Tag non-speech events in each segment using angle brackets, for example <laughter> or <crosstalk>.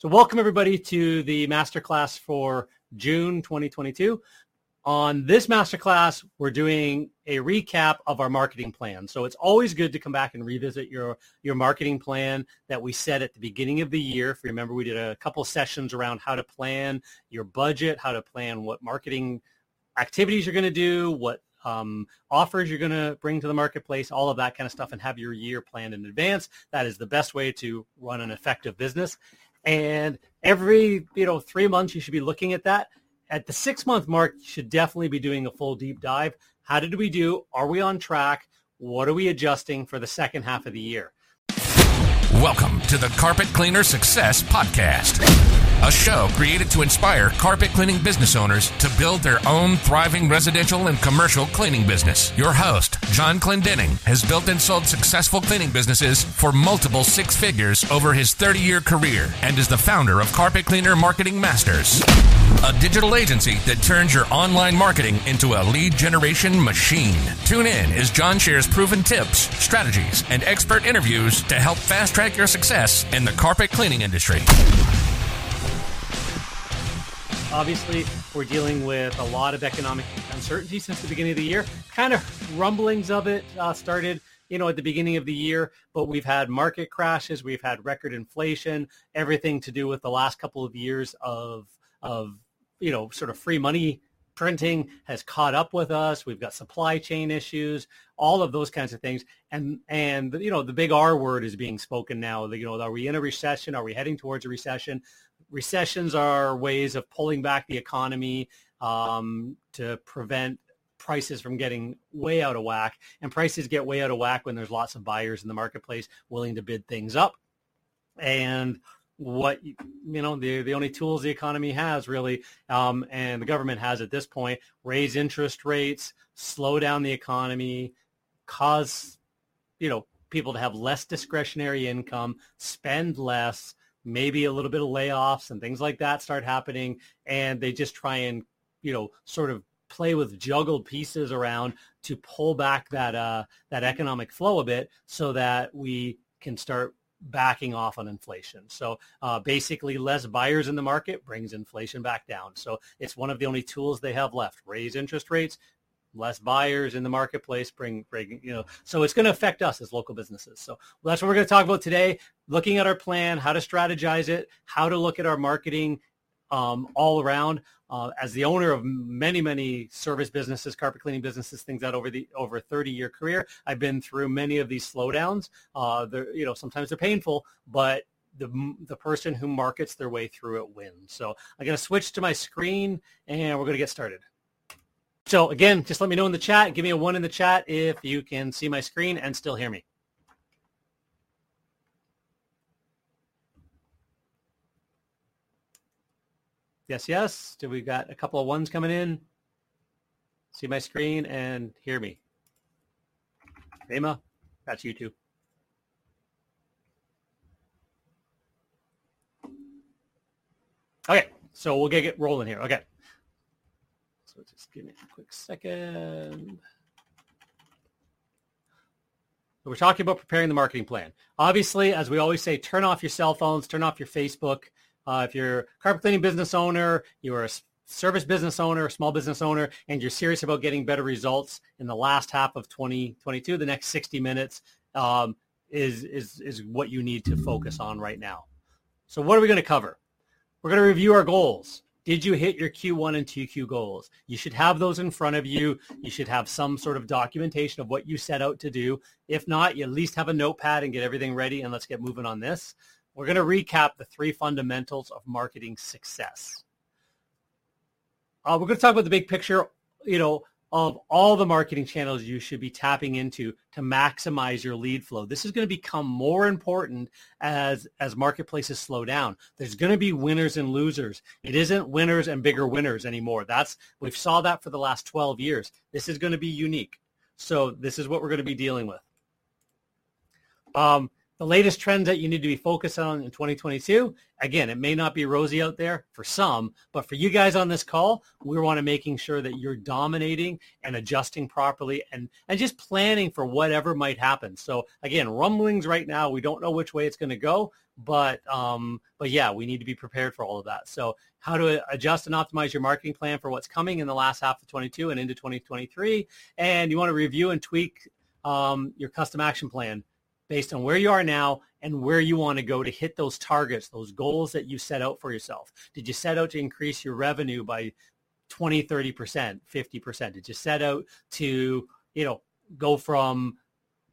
So welcome everybody to the masterclass for June 2022. On this masterclass, we're doing a recap of our marketing plan. So it's always good to come back and revisit your, your marketing plan that we set at the beginning of the year. If you remember, we did a couple sessions around how to plan your budget, how to plan what marketing activities you're going to do, what um, offers you're going to bring to the marketplace, all of that kind of stuff, and have your year planned in advance. That is the best way to run an effective business. And every, you know, three months, you should be looking at that. At the six month mark, you should definitely be doing a full deep dive. How did we do? Are we on track? What are we adjusting for the second half of the year? Welcome to the Carpet Cleaner Success Podcast a show created to inspire carpet cleaning business owners to build their own thriving residential and commercial cleaning business. Your host, John Clendenning, has built and sold successful cleaning businesses for multiple six figures over his 30 year career and is the founder of Carpet Cleaner Marketing Masters, a digital agency that turns your online marketing into a lead generation machine. Tune in as John shares proven tips, strategies, and expert interviews to help fast track your success in the carpet cleaning industry. Obviously, we're dealing with a lot of economic uncertainty since the beginning of the year. Kind of rumblings of it uh, started, you know, at the beginning of the year, but we've had market crashes, we've had record inflation, everything to do with the last couple of years of of you know, sort of free money printing has caught up with us. We've got supply chain issues, all of those kinds of things. And, and, you know, the big R word is being spoken now. You know, are we in a recession? Are we heading towards a recession? Recessions are ways of pulling back the economy um, to prevent prices from getting way out of whack. And prices get way out of whack when there's lots of buyers in the marketplace willing to bid things up. And what you know the the only tools the economy has really um, and the government has at this point raise interest rates slow down the economy cause you know people to have less discretionary income spend less maybe a little bit of layoffs and things like that start happening and they just try and you know sort of play with juggled pieces around to pull back that uh, that economic flow a bit so that we can start backing off on inflation. So uh, basically less buyers in the market brings inflation back down. So it's one of the only tools they have left. Raise interest rates, less buyers in the marketplace bring, bring you know so it's going to affect us as local businesses so that's what we're going to talk about today looking at our plan how to strategize it how to look at our marketing um, all around uh, as the owner of many many service businesses carpet cleaning businesses things that over the over a 30 year career i've been through many of these slowdowns uh, they're you know sometimes they're painful but the, the person who markets their way through it wins. So I'm going to switch to my screen and we're going to get started. So again, just let me know in the chat. Give me a one in the chat if you can see my screen and still hear me. Yes, yes. Do we got a couple of ones coming in? See my screen and hear me. Rama, that's you too. Okay, so we'll get, get rolling here. Okay. Just give me a quick second. we're talking about preparing the marketing plan. Obviously, as we always say, turn off your cell phones, turn off your Facebook. Uh, if you're a carpet cleaning business owner, you're a service business owner, small business owner, and you're serious about getting better results in the last half of 2022, the next 60 minutes um, is, is, is what you need to focus on right now. So what are we going to cover? We're going to review our goals. Did you hit your Q1 and 2Q goals? You should have those in front of you. You should have some sort of documentation of what you set out to do. If not, you at least have a notepad and get everything ready and let's get moving on this. We're going to recap the three fundamentals of marketing success. Uh, we're going to talk about the big picture, you know, of all the marketing channels you should be tapping into to maximize your lead flow. This is going to become more important as as marketplaces slow down. There's going to be winners and losers. It isn't winners and bigger winners anymore. That's we've saw that for the last 12 years. This is going to be unique. So this is what we're going to be dealing with. Um, the latest trends that you need to be focused on in 2022. Again, it may not be rosy out there for some, but for you guys on this call, we want to making sure that you're dominating and adjusting properly and, and just planning for whatever might happen. So again, rumblings right now, we don't know which way it's going to go, but um, but yeah, we need to be prepared for all of that. So how to adjust and optimize your marketing plan for what's coming in the last half of 22 and into 2023, and you want to review and tweak um, your custom action plan based on where you are now and where you want to go to hit those targets, those goals that you set out for yourself. Did you set out to increase your revenue by 20, 30%, 50%? Did you set out to, you know, go from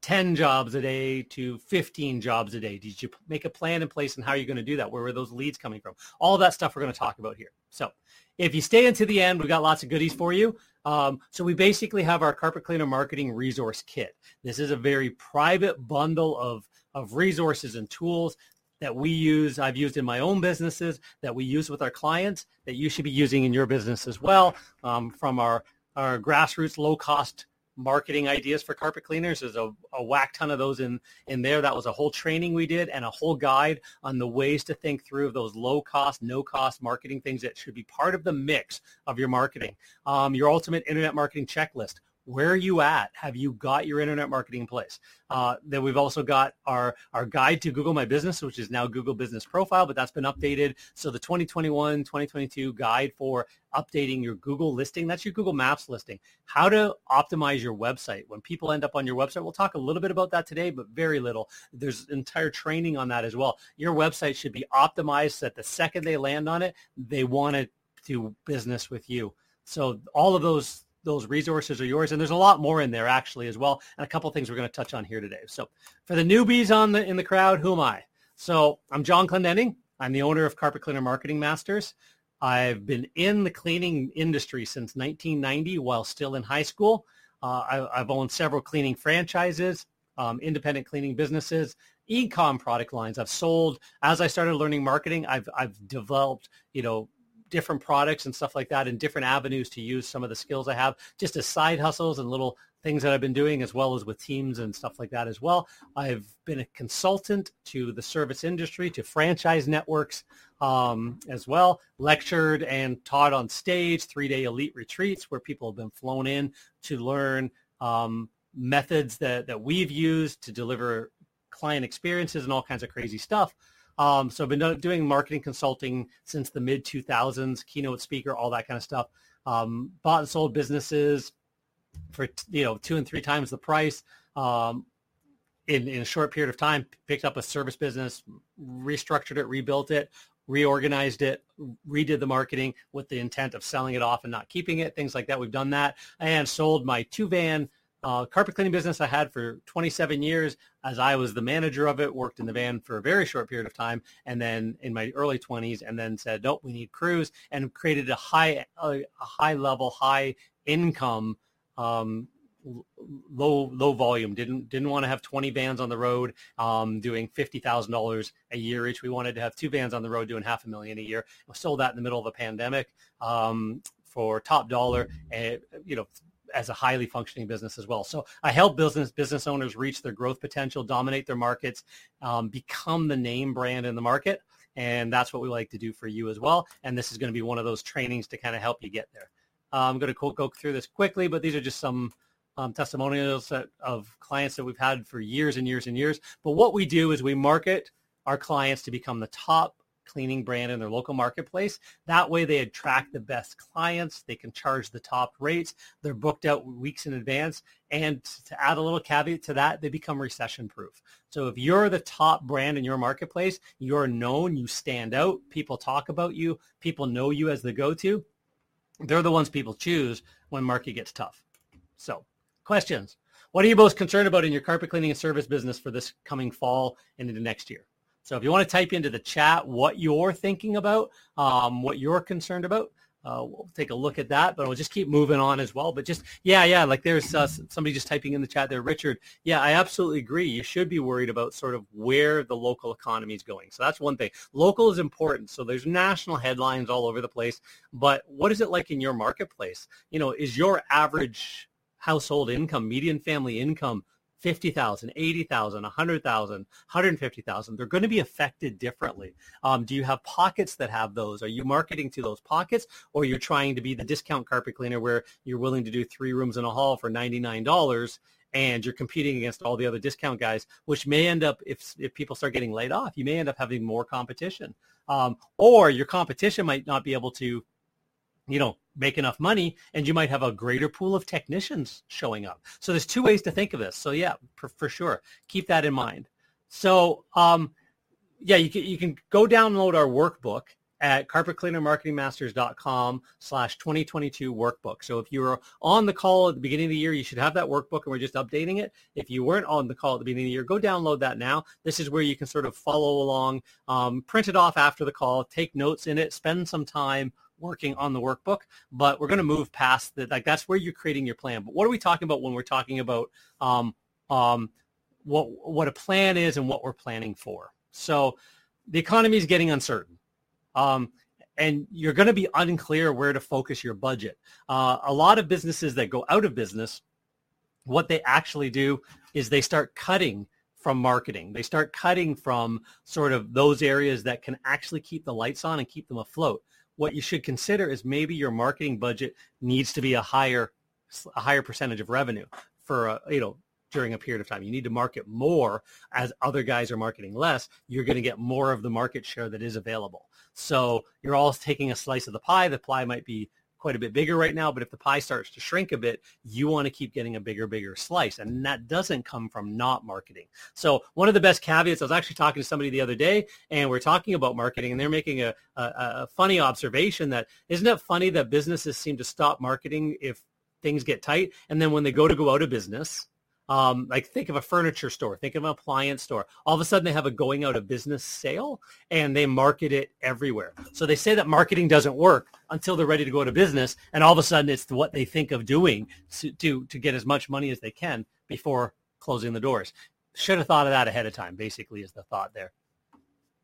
10 jobs a day to 15 jobs a day? Did you make a plan in place and how are you're going to do that? Where were those leads coming from? All that stuff we're going to talk about here. So if you stay into the end, we've got lots of goodies for you. Um, so we basically have our carpet cleaner marketing resource kit. This is a very private bundle of, of resources and tools that we use, I've used in my own businesses, that we use with our clients, that you should be using in your business as well, um, from our, our grassroots low-cost marketing ideas for carpet cleaners. There's a, a whack ton of those in, in there. That was a whole training we did and a whole guide on the ways to think through of those low cost, no cost marketing things that should be part of the mix of your marketing. Um, your ultimate internet marketing checklist where are you at? Have you got your internet marketing in place? Uh, then we've also got our, our guide to Google My Business, which is now Google Business Profile, but that's been updated. So the 2021, 2022 guide for updating your Google listing, that's your Google Maps listing. How to optimize your website. When people end up on your website, we'll talk a little bit about that today, but very little. There's entire training on that as well. Your website should be optimized so that the second they land on it, they want to do business with you. So all of those those resources are yours. And there's a lot more in there actually as well. And a couple things we're going to touch on here today. So for the newbies on the in the crowd, who am I? So I'm John Clendenning. I'm the owner of Carpet Cleaner Marketing Masters. I've been in the cleaning industry since 1990 while still in high school. Uh, I, have owned several cleaning franchises, um, independent cleaning businesses, e-com product lines. I've sold as I started learning marketing. I've I've developed you know different products and stuff like that and different avenues to use some of the skills I have just as side hustles and little things that I've been doing as well as with teams and stuff like that as well. I've been a consultant to the service industry, to franchise networks um, as well, lectured and taught on stage, three-day elite retreats where people have been flown in to learn um, methods that, that we've used to deliver client experiences and all kinds of crazy stuff. Um, so I've been doing marketing consulting since the mid 2000s, keynote speaker, all that kind of stuff. Um, bought and sold businesses for you know two and three times the price um, in in a short period of time. Picked up a service business, restructured it, rebuilt it, reorganized it, redid the marketing with the intent of selling it off and not keeping it, things like that. We've done that and sold my two van uh, carpet cleaning business I had for 27 years as I was the manager of it, worked in the van for a very short period of time, and then in my early 20s, and then said, nope, we need crews, and created a high, a, high level, high income, um, low low volume. Didn't didn't want to have 20 vans on the road um, doing fifty thousand dollars a year each. We wanted to have two vans on the road doing half a million a year. We sold that in the middle of a pandemic um, for top dollar, and you know as a highly functioning business as well. So I help business business owners reach their growth potential, dominate their markets, um, become the name brand in the market. And that's what we like to do for you as well. And this is going to be one of those trainings to kind of help you get there. Uh, I'm going to go through this quickly, but these are just some um, testimonials that, of clients that we've had for years and years and years. But what we do is we market our clients to become the top cleaning brand in their local marketplace. That way they attract the best clients. They can charge the top rates. They're booked out weeks in advance. And to add a little caveat to that, they become recession proof. So if you're the top brand in your marketplace, you're known, you stand out, people talk about you, people know you as the go-to. They're the ones people choose when market gets tough. So questions. What are you most concerned about in your carpet cleaning and service business for this coming fall and into next year? So if you want to type into the chat what you're thinking about, um, what you're concerned about, uh, we'll take a look at that, but we'll just keep moving on as well. But just, yeah, yeah, like there's uh, somebody just typing in the chat there, Richard. Yeah, I absolutely agree. You should be worried about sort of where the local economy is going. So that's one thing. Local is important. So there's national headlines all over the place, but what is it like in your marketplace? You know, is your average household income, median family income 50,000, 80,000, 100,000, 150,000. They're going to be affected differently. Um, do you have pockets that have those? Are you marketing to those pockets or you're trying to be the discount carpet cleaner where you're willing to do three rooms in a hall for $99 and you're competing against all the other discount guys, which may end up, if, if people start getting laid off, you may end up having more competition. Um, or your competition might not be able to you know, make enough money and you might have a greater pool of technicians showing up. So there's two ways to think of this. So yeah, for, for sure. Keep that in mind. So um, yeah, you can, you can go download our workbook at carpetcleanermarketingmasters.com slash 2022 workbook. So if you were on the call at the beginning of the year, you should have that workbook and we're just updating it. If you weren't on the call at the beginning of the year, go download that now. This is where you can sort of follow along, um, print it off after the call, take notes in it, spend some time working on the workbook, but we're going to move past that. Like that's where you're creating your plan. But what are we talking about when we're talking about um, um, what what a plan is and what we're planning for? So the economy is getting uncertain. Um, and you're going to be unclear where to focus your budget. Uh, a lot of businesses that go out of business, what they actually do is they start cutting from marketing. They start cutting from sort of those areas that can actually keep the lights on and keep them afloat what you should consider is maybe your marketing budget needs to be a higher a higher percentage of revenue for a, you know during a period of time. You need to market more as other guys are marketing less. You're going to get more of the market share that is available. So you're all taking a slice of the pie. The pie might be quite a bit bigger right now, but if the pie starts to shrink a bit, you want to keep getting a bigger, bigger slice. And that doesn't come from not marketing. So one of the best caveats, I was actually talking to somebody the other day and we're talking about marketing and they're making a, a, a funny observation that isn't it funny that businesses seem to stop marketing if things get tight. And then when they go to go out of business, um, like think of a furniture store, think of an appliance store. All of a sudden they have a going out of business sale and they market it everywhere. So they say that marketing doesn't work until they're ready to go to business. And all of a sudden it's what they think of doing to, to, to get as much money as they can before closing the doors. Should have thought of that ahead of time, basically is the thought there.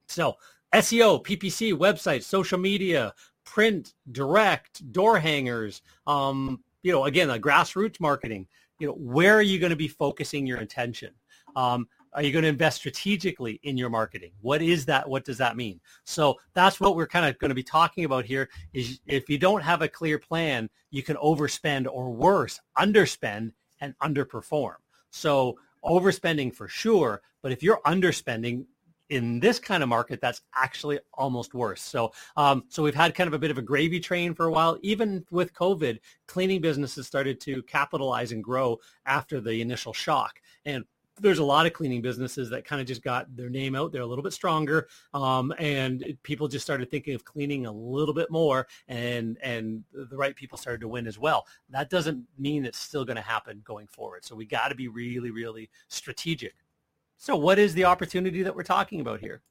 So SEO, PPC, websites, social media, print, direct, door hangers, um, you know, again, a grassroots marketing you know, where are you going to be focusing your attention? Um, are you going to invest strategically in your marketing? What is that? What does that mean? So that's what we're kind of going to be talking about here is if you don't have a clear plan, you can overspend or worse, underspend and underperform. So overspending for sure, but if you're underspending, in this kind of market, that's actually almost worse. So, um, so we've had kind of a bit of a gravy train for a while. Even with COVID, cleaning businesses started to capitalize and grow after the initial shock. And there's a lot of cleaning businesses that kind of just got their name out there a little bit stronger, um, and people just started thinking of cleaning a little bit more, and and the right people started to win as well. That doesn't mean it's still going to happen going forward. So we got to be really, really strategic so what is the opportunity that we're talking about here?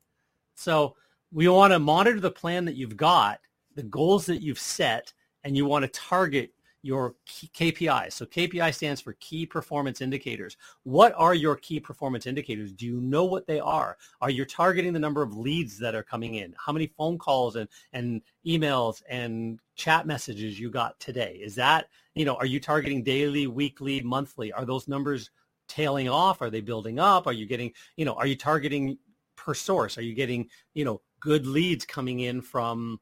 So we want to monitor the plan that you've got, the goals that you've set, and you want to target your KPIs. So KPI stands for key performance indicators. What are your key performance indicators? Do you know what they are? Are you targeting the number of leads that are coming in? How many phone calls and, and emails and chat messages you got today? Is that, you know, are you targeting daily, weekly, monthly? Are those numbers tailing off? Are they building up? Are you getting, you know, are you targeting per source? Are you getting, you know, good leads coming in from,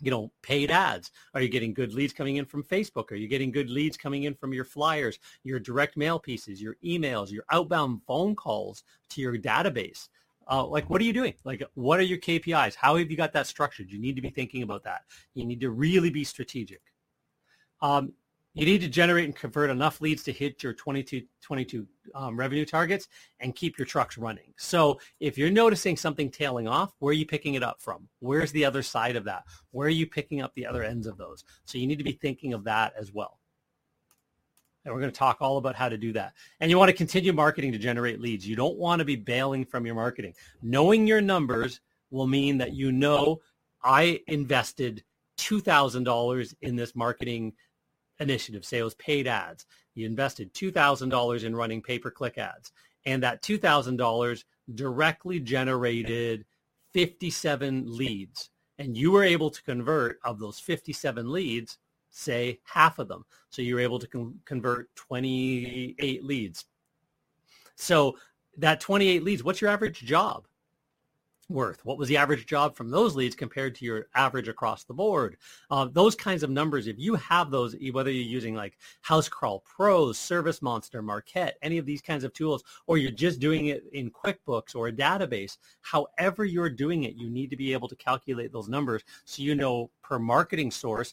you know, paid ads? Are you getting good leads coming in from Facebook? Are you getting good leads coming in from your flyers, your direct mail pieces, your emails, your outbound phone calls to your database? Uh, like, what are you doing? Like, what are your KPIs? How have you got that structured? You need to be thinking about that. You need to really be strategic. Um, you need to generate and convert enough leads to hit your 22, 22 um, revenue targets and keep your trucks running. So if you're noticing something tailing off, where are you picking it up from? Where's the other side of that? Where are you picking up the other ends of those? So you need to be thinking of that as well. And we're going to talk all about how to do that. And you want to continue marketing to generate leads. You don't want to be bailing from your marketing. Knowing your numbers will mean that you know I invested $2,000 in this marketing initiative, was paid ads. You invested $2,000 in running pay-per-click ads. And that $2,000 directly generated 57 leads. And you were able to convert of those 57 leads, say half of them. So you were able to con- convert 28 leads. So that 28 leads, what's your average job? Worth? What was the average job from those leads compared to your average across the board? Uh, those kinds of numbers, if you have those, whether you're using like Housecall Pros, Service Monster, Markate, any of these kinds of tools, or you're just doing it in QuickBooks or a database, however you're doing it, you need to be able to calculate those numbers so you know per marketing source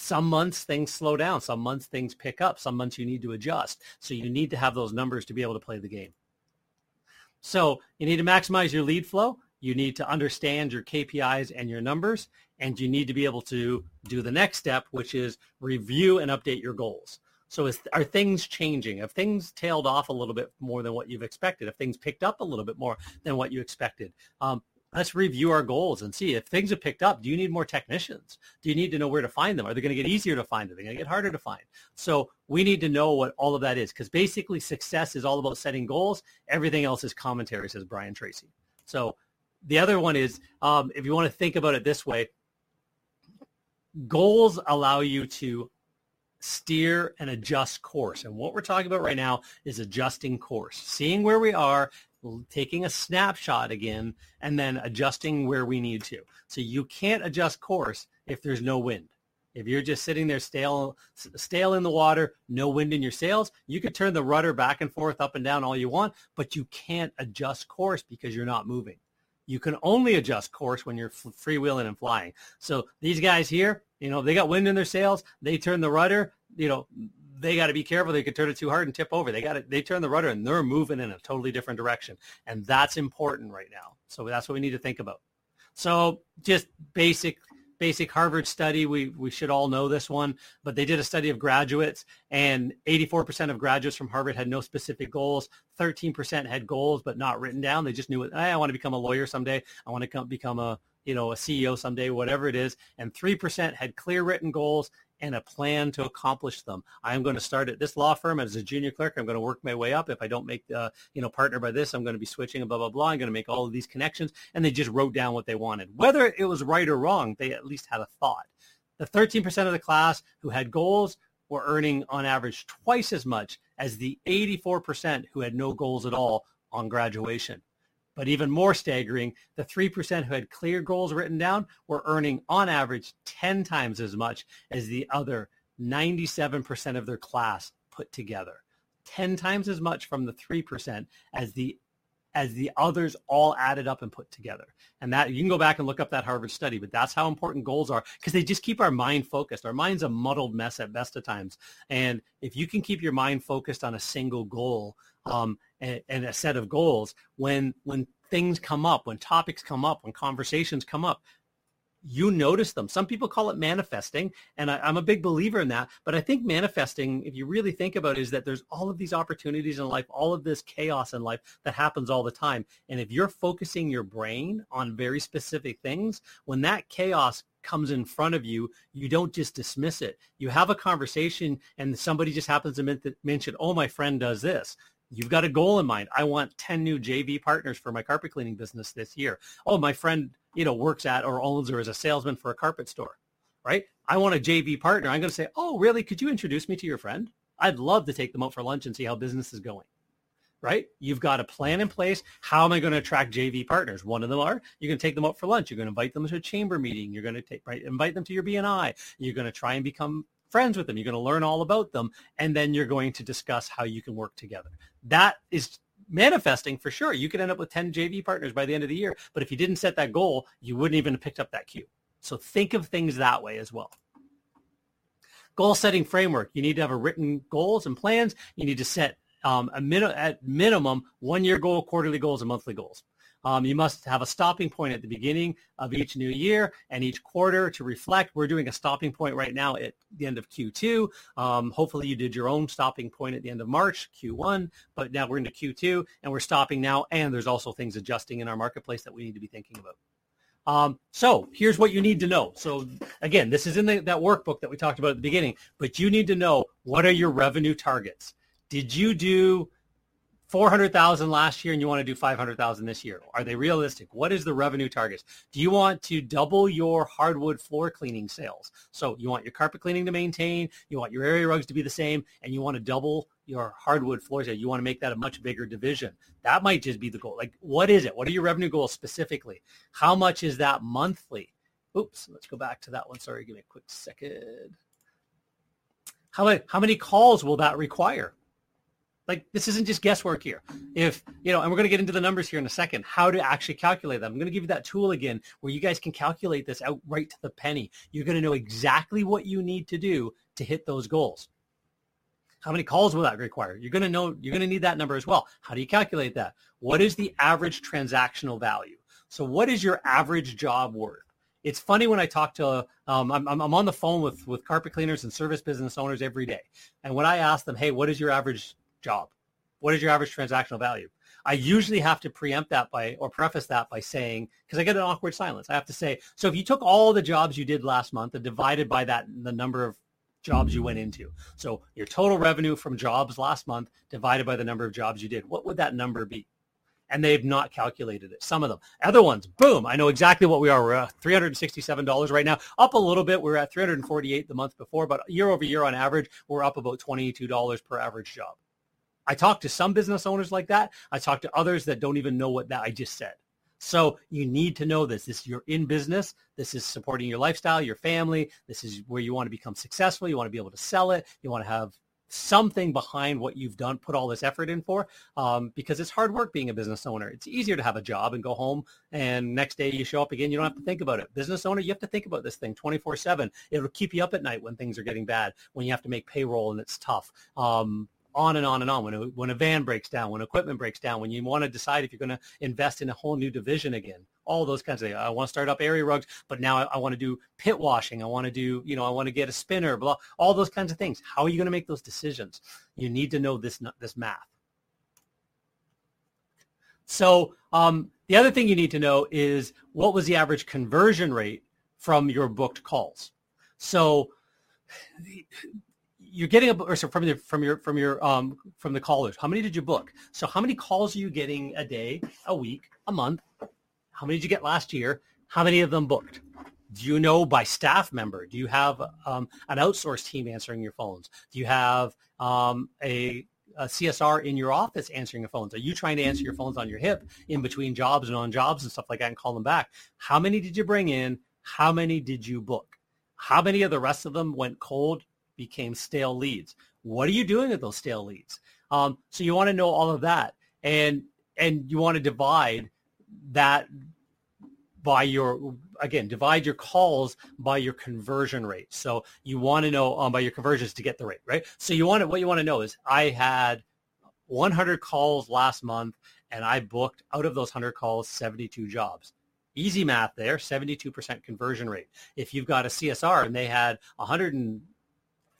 some months things slow down. Some months things pick up. Some months you need to adjust. So you need to have those numbers to be able to play the game. So you need to maximize your lead flow. You need to understand your KPIs and your numbers, and you need to be able to do the next step, which is review and update your goals. So is, are things changing? Have things tailed off a little bit more than what you've expected? Have things picked up a little bit more than what you expected? Um, let's review our goals and see if things have picked up. Do you need more technicians? Do you need to know where to find them? Are they going to get easier to find? Are they going to get harder to find? So we need to know what all of that is because basically success is all about setting goals. Everything else is commentary, says Brian Tracy. So the other one is um, if you want to think about it this way, goals allow you to steer and adjust course. And what we're talking about right now is adjusting course, seeing where we are, taking a snapshot again, and then adjusting where we need to. So you can't adjust course if there's no wind. If you're just sitting there stale, stale in the water, no wind in your sails, you could turn the rudder back and forth, up and down all you want, but you can't adjust course because you're not moving. You can only adjust course when you're freewheeling and flying. So these guys here, you know, they got wind in their sails. They turn the rudder. You know, they got to be careful. They could turn it too hard and tip over. They got to, they turn the rudder and they're moving in a totally different direction. And that's important right now. So that's what we need to think about. So just basic basic Harvard study. We, we should all know this one, but they did a study of graduates and 84% of graduates from Harvard had no specific goals. 13% had goals, but not written down. They just knew, hey, I want to become a lawyer someday. I want to come, become a, you know, a CEO someday, whatever it is. And 3% had clear written goals and a plan to accomplish them. I'm going to start at this law firm as a junior clerk. I'm going to work my way up. If I don't make, uh, you know, partner by this, I'm going to be switching and blah, blah, blah. I'm going to make all of these connections. And they just wrote down what they wanted. Whether it was right or wrong, they at least had a thought. The 13% of the class who had goals were earning on average twice as much as the 84% who had no goals at all on graduation. But even more staggering, the 3% who had clear goals written down were earning on average 10 times as much as the other 97% of their class put together. 10 times as much from the 3% as the as the others all added up and put together. And that you can go back and look up that Harvard study, but that's how important goals are because they just keep our mind focused. Our mind's a muddled mess at best of times. And if you can keep your mind focused on a single goal, um, and, and a set of goals when when things come up when topics come up when conversations come up you notice them. Some people call it manifesting, and I, am a big believer in that. But I think manifesting, if you really think about it, is that there's all of these opportunities in life, all of this chaos in life that happens all the time. And if you're focusing your brain on very specific things, when that chaos comes in front of you, you don't just dismiss it. You have a conversation and somebody just happens to mention, oh, my friend does this you've got a goal in mind. I want 10 new JV partners for my carpet cleaning business this year. Oh, my friend, you know, works at or owns or is a salesman for a carpet store, right? I want a JV partner. I'm going to say, oh, really? Could you introduce me to your friend? I'd love to take them out for lunch and see how business is going. Right? You've got a plan in place. How am I going to attract JV partners? One of them are you're going to take them out for lunch. You're going to invite them to a chamber meeting. You're going to take, right, invite them to your BNI. You're going to try and become friends with them. You're going to learn all about them, and then you're going to discuss how you can work together. That is manifesting for sure. You could end up with 10 JV partners by the end of the year, but if you didn't set that goal, you wouldn't even have picked up that cue. So think of things that way as well. Goal setting framework. You need to have a written goals and plans. You need to set um, a min- at minimum one year goal, quarterly goals, and monthly goals. Um, you must have a stopping point at the beginning of each new year and each quarter to reflect. We're doing a stopping point right now at the end of Q2. Um, hopefully you did your own stopping point at the end of March, Q1, but now we're into Q2 and we're stopping now. And there's also things adjusting in our marketplace that we need to be thinking about. Um, so here's what you need to know. So again, this is in the, that workbook that we talked about at the beginning, but you need to know what are your revenue targets? Did you do 400,000 last year and you want to do 500,000 this year. Are they realistic? What is the revenue targets? Do you want to double your hardwood floor cleaning sales? So you want your carpet cleaning to maintain, you want your area rugs to be the same, and you want to double your hardwood floors. You want to make that a much bigger division. That might just be the goal. Like, what is it? What are your revenue goals specifically? How much is that monthly? Oops, let's go back to that one. Sorry, give me a quick second. How how many calls will that require? Like this isn't just guesswork here. If, you know, and we're going to get into the numbers here in a second, how to actually calculate them. I'm going to give you that tool again where you guys can calculate this out right to the penny. You're going to know exactly what you need to do to hit those goals. How many calls will that require? You're going to know, you're going to need that number as well. How do you calculate that? What is the average transactional value? So what is your average job worth? It's funny when I talk to, um, I'm, I'm on the phone with, with carpet cleaners and service business owners every day. And when I ask them, hey, what is your average job? What is your average transactional value? I usually have to preempt that by or preface that by saying because I get an awkward silence. I have to say, so if you took all the jobs you did last month and divided by that the number of jobs you went into. So your total revenue from jobs last month divided by the number of jobs you did. What would that number be? And they've not calculated it. Some of them. Other ones, boom, I know exactly what we are. We're at $367 right now, up a little bit. We are at 348 the month before, but year over year on average, we're up about $22 per average job. I talk to some business owners like that. I talk to others that don't even know what that I just said. So you need to know this. This you're in business. This is supporting your lifestyle, your family. This is where you want to become successful. You want to be able to sell it. You want to have something behind what you've done, put all this effort in for, um, because it's hard work being a business owner. It's easier to have a job and go home and next day you show up again. You don't have to think about it. Business owner, you have to think about this thing 24 seven. It'll keep you up at night when things are getting bad, when you have to make payroll and it's tough. Um, on and on and on. When a, when a van breaks down, when equipment breaks down, when you want to decide if you're going to invest in a whole new division again, all those kinds of things. I want to start up area rugs, but now I, I want to do pit washing. I want to do, you know, I want to get a spinner, blah, all those kinds of things. How are you going to make those decisions? You need to know this, this math. So um, the other thing you need to know is what was the average conversion rate from your booked calls? So you're getting a or so from your from your from your um from the callers. How many did you book? So how many calls are you getting a day, a week, a month? How many did you get last year? How many of them booked? Do you know by staff member? Do you have um, an outsourced team answering your phones? Do you have um, a, a, CSR in your office answering your phones? Are you trying to answer your phones on your hip in between jobs and on jobs and stuff like that and call them back? How many did you bring in? How many did you book? How many of the rest of them went cold became stale leads. What are you doing with those stale leads? Um, so you want to know all of that, and and you want to divide that by your again divide your calls by your conversion rate. So you want to know um, by your conversions to get the rate right. So you want to what you want to know is I had 100 calls last month, and I booked out of those 100 calls 72 jobs easy math there 72% conversion rate if you've got a csr and they had 100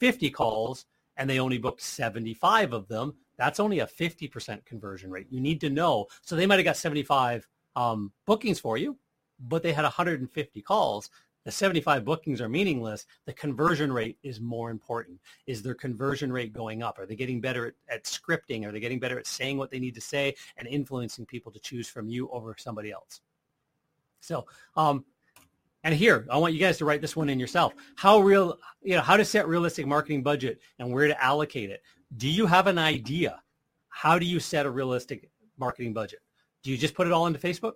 50 calls and they only booked 75 of them, that's only a 50% conversion rate. You need to know. So they might have got 75 um, bookings for you, but they had 150 calls. The 75 bookings are meaningless. The conversion rate is more important. Is their conversion rate going up? Are they getting better at, at scripting? Are they getting better at saying what they need to say and influencing people to choose from you over somebody else? So um, and here, I want you guys to write this one in yourself. How real, you know, how to set realistic marketing budget and where to allocate it. Do you have an idea? How do you set a realistic marketing budget? Do you just put it all into Facebook?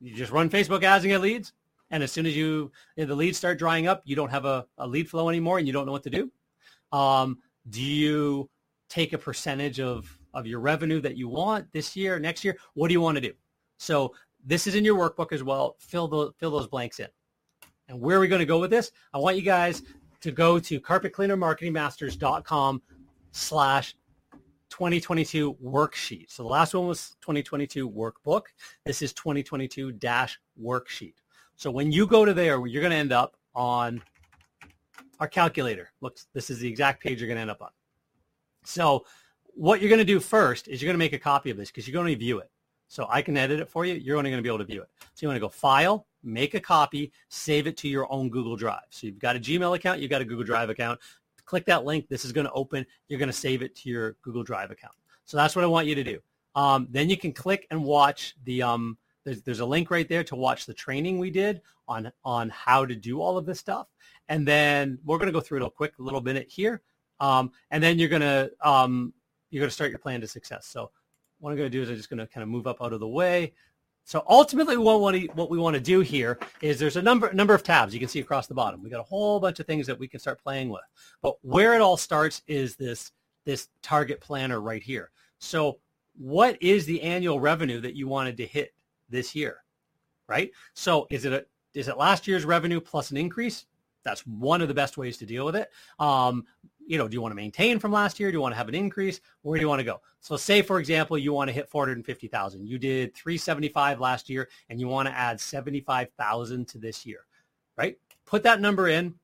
You just run Facebook ads and get leads? And as soon as you, you know, the leads start drying up, you don't have a, a lead flow anymore and you don't know what to do? Um, do you take a percentage of, of your revenue that you want this year, next year? What do you want to do? So this is in your workbook as well. Fill, the, fill those blanks in. And where are we going to go with this? I want you guys to go to carpetcleanermarketingmasters.com slash 2022 worksheet. So the last one was 2022 workbook. This is 2022 dash worksheet. So when you go to there, you're going to end up on our calculator. Looks, this is the exact page you're going to end up on. So what you're going to do first is you're going to make a copy of this because you're going to view it. So I can edit it for you. You're only going to be able to view it. So you want to go File, make a copy, save it to your own Google Drive. So you've got a Gmail account, you've got a Google Drive account. Click that link. This is going to open. You're going to save it to your Google Drive account. So that's what I want you to do. Um, then you can click and watch the um, there's, there's a link right there to watch the training we did on on how to do all of this stuff. And then we're going to go through it a quick little minute here. Um, and then you're going to um, you're going to start your plan to success. So what I'm going to do is I'm just going to kind of move up out of the way. So ultimately, what, what, we want to do here is there's a number number of tabs you can see across the bottom. We got a whole bunch of things that we can start playing with. But where it all starts is this this target planner right here. So what is the annual revenue that you wanted to hit this year, right? So is it a, is it last year's revenue plus an increase? That's one of the best ways to deal with it. Um, you know, do you want to maintain from last year? Do you want to have an increase? Where do you want to go? So say, for example, you want to hit 450,000. You did 375 last year and you want to add 75,000 to this year, right? Put that number in.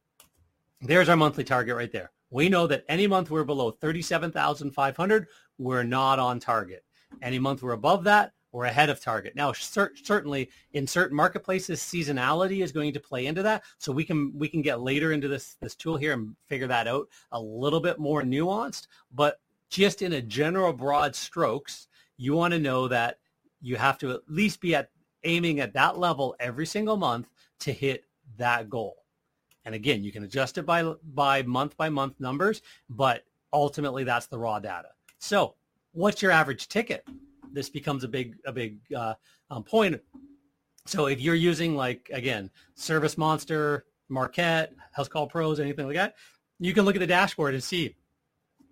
There's our monthly target right there. We know that any month we're below 37,500, we're not on target. Any month we're above that, we're ahead of target. Now, cer- certainly in certain marketplaces, seasonality is going to play into that. So we can we can get later into this this tool here and figure that out a little bit more nuanced. But just in a general broad strokes, you want to know that you have to at least be at aiming at that level every single month to hit that goal. And again, you can adjust it by by month by month numbers, but ultimately that's the raw data. So, what's your average ticket? This becomes a big a big uh, um, point. So if you're using like again Service Monster, Markate, House Call Pros, anything like that, you can look at the dashboard and see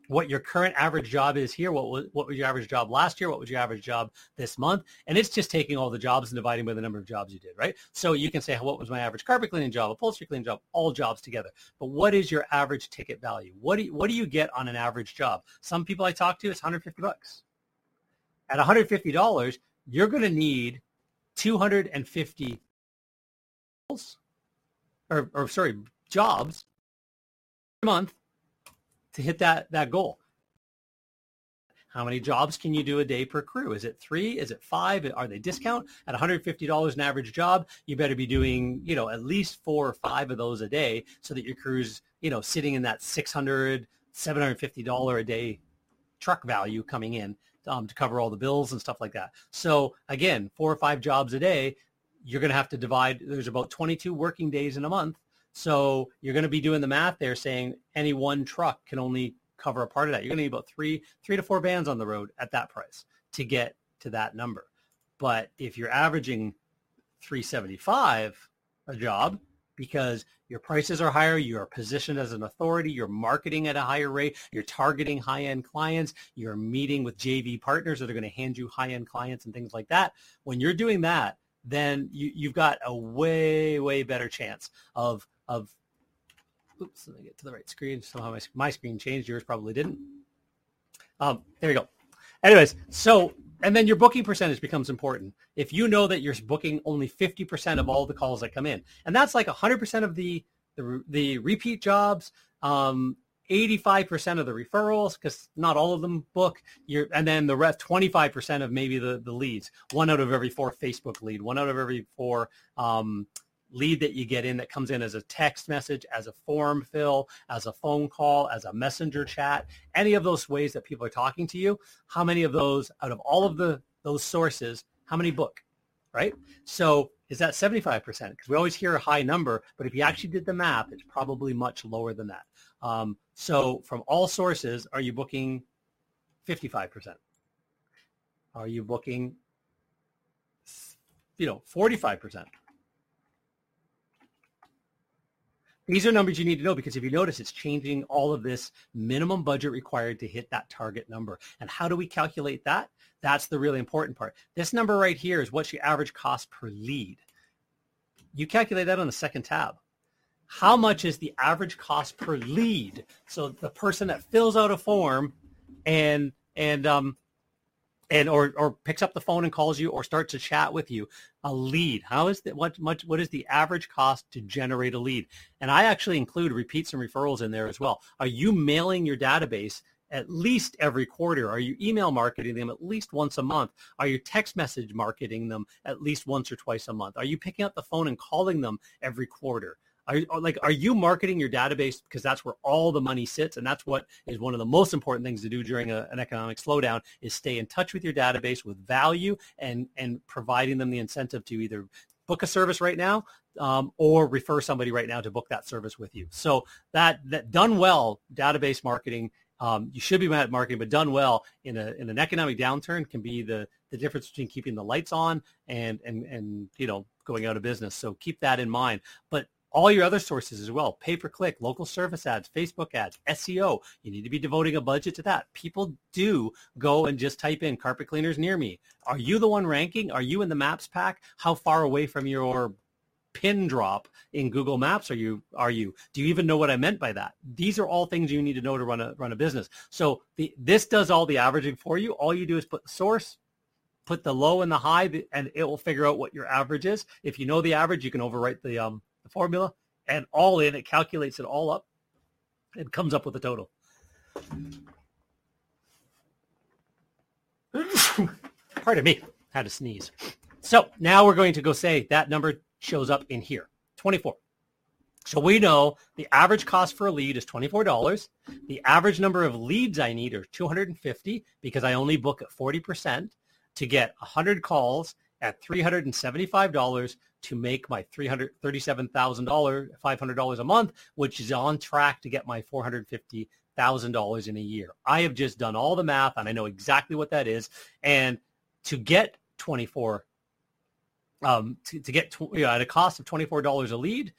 what your current average job is here. What was what was your average job last year? What was your average job this month? And it's just taking all the jobs and dividing by the number of jobs you did, right? So you can say, what was my average carpet cleaning job, upholstery cleaning job, all jobs together. But what is your average ticket value? What do you, what do you get on an average job? Some people I talk to, it's 150 bucks at $150, you're going to need 250 or, or sorry, jobs a month to hit that, that goal. How many jobs can you do a day per crew? Is it three? Is it five? Are they discount? At $150 an average job, you better be doing, you know, at least four or five of those a day so that your crew's, you know, sitting in that 600 $750 a day truck value coming in um, to cover all the bills and stuff like that. So again, four or five jobs a day, you're going to have to divide. There's about 22 working days in a month. So you're going to be doing the math there saying any one truck can only cover a part of that. You're going to need about three, three to four vans on the road at that price to get to that number. But if you're averaging 375 a job, because your prices are higher, you're positioned as an authority, you're marketing at a higher rate, you're targeting high-end clients, you're meeting with JV partners that are going to hand you high-end clients and things like that. When you're doing that, then you, you've got a way, way better chance of, of oops, let me get to the right screen. Somehow my, my screen changed. Yours probably didn't. Um, there you go. Anyways, so and then your booking percentage becomes important. If you know that you're booking only 50% of all the calls that come in, and that's like 100% of the the, the repeat jobs, um, 85% of the referrals, because not all of them book. You're, and then the rest, 25% of maybe the, the leads. One out of every four Facebook lead, one out of every four um, lead that you get in that comes in as a text message, as a form fill, as a phone call, as a messenger chat, any of those ways that people are talking to you, how many of those out of all of the those sources, how many book, right? So is that 75%? Because we always hear a high number, but if you actually did the math, it's probably much lower than that. Um, so from all sources, are you booking 55%? Are you booking, you know, 45%? These are numbers you need to know because if you notice, it's changing all of this minimum budget required to hit that target number. And how do we calculate that? That's the really important part. This number right here is what's your average cost per lead. You calculate that on the second tab. How much is the average cost per lead? So the person that fills out a form and and um, and or or picks up the phone and calls you or starts to chat with you a lead. How is that what much what is the average cost to generate a lead? And i actually include repeats and referrals in there as well. Are you mailing your database at least every quarter? Are you email marketing them at least once a month? Are you text message marketing them at least once or twice a month? Are you picking up the phone and calling them every quarter Are like are you marketing your database because that's where all the money sits, and that's what is one of the most important things to do during a, an economic slowdown is stay in touch with your database with value and and providing them the incentive to either book a service right now um, or refer somebody right now to book that service with you. So that that done well, database marketing. Um, you should be at marketing, but done well in a in an economic downturn can be the the difference between keeping the lights on and and and you know going out of business. So keep that in mind. But all your other sources as well, pay per click, local service ads, Facebook ads, SEO. You need to be devoting a budget to that. People do go and just type in carpet cleaners near me. Are you the one ranking? Are you in the maps pack? How far away from your pin drop in Google Maps are you are you? Do you even know what I meant by that? These are all things you need to know to run a run a business. So the this does all the averaging for you. All you do is put the source, put the low and the high, and it will figure out what your average is. If you know the average, you can overwrite the um the formula, and all in, it calculates it all up and comes up with a total. <laughs> Pardon me, had to sneeze. So now we're going to go say that number shows up in here, 24. So we know the average cost for a lead is $24. The average number of leads I need are 250 because I only book at 40% to get 100 calls at $375 to make my $337,000, $500 a month, which is on track to get my $450,000 in a year. I have just done all the math and I know exactly what that is. And to get 24, um, to, to get tw- you know, at a cost of $24 a lead,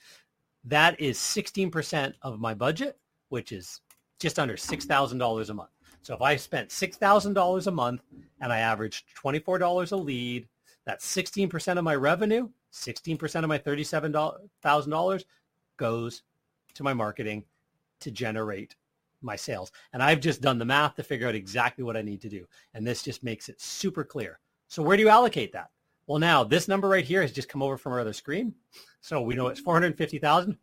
that is 16% of my budget, which is just under $6,000 a month. So if I spent $6,000 a month and I averaged $24 a lead, that's 16% of my revenue. 16% of my $37,000 goes to my marketing to generate my sales. And I've just done the math to figure out exactly what I need to do. And this just makes it super clear. So where do you allocate that? Well, now this number right here has just come over from our other screen. So we know it's 450,000.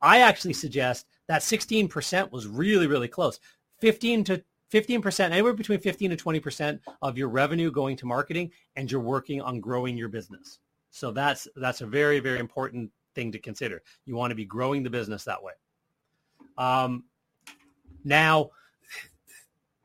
I actually suggest that 16% was really, really close. 15 to 15%, anywhere between 15 to 20% of your revenue going to marketing and you're working on growing your business. So that's that's a very, very important thing to consider. You want to be growing the business that way. Um, now,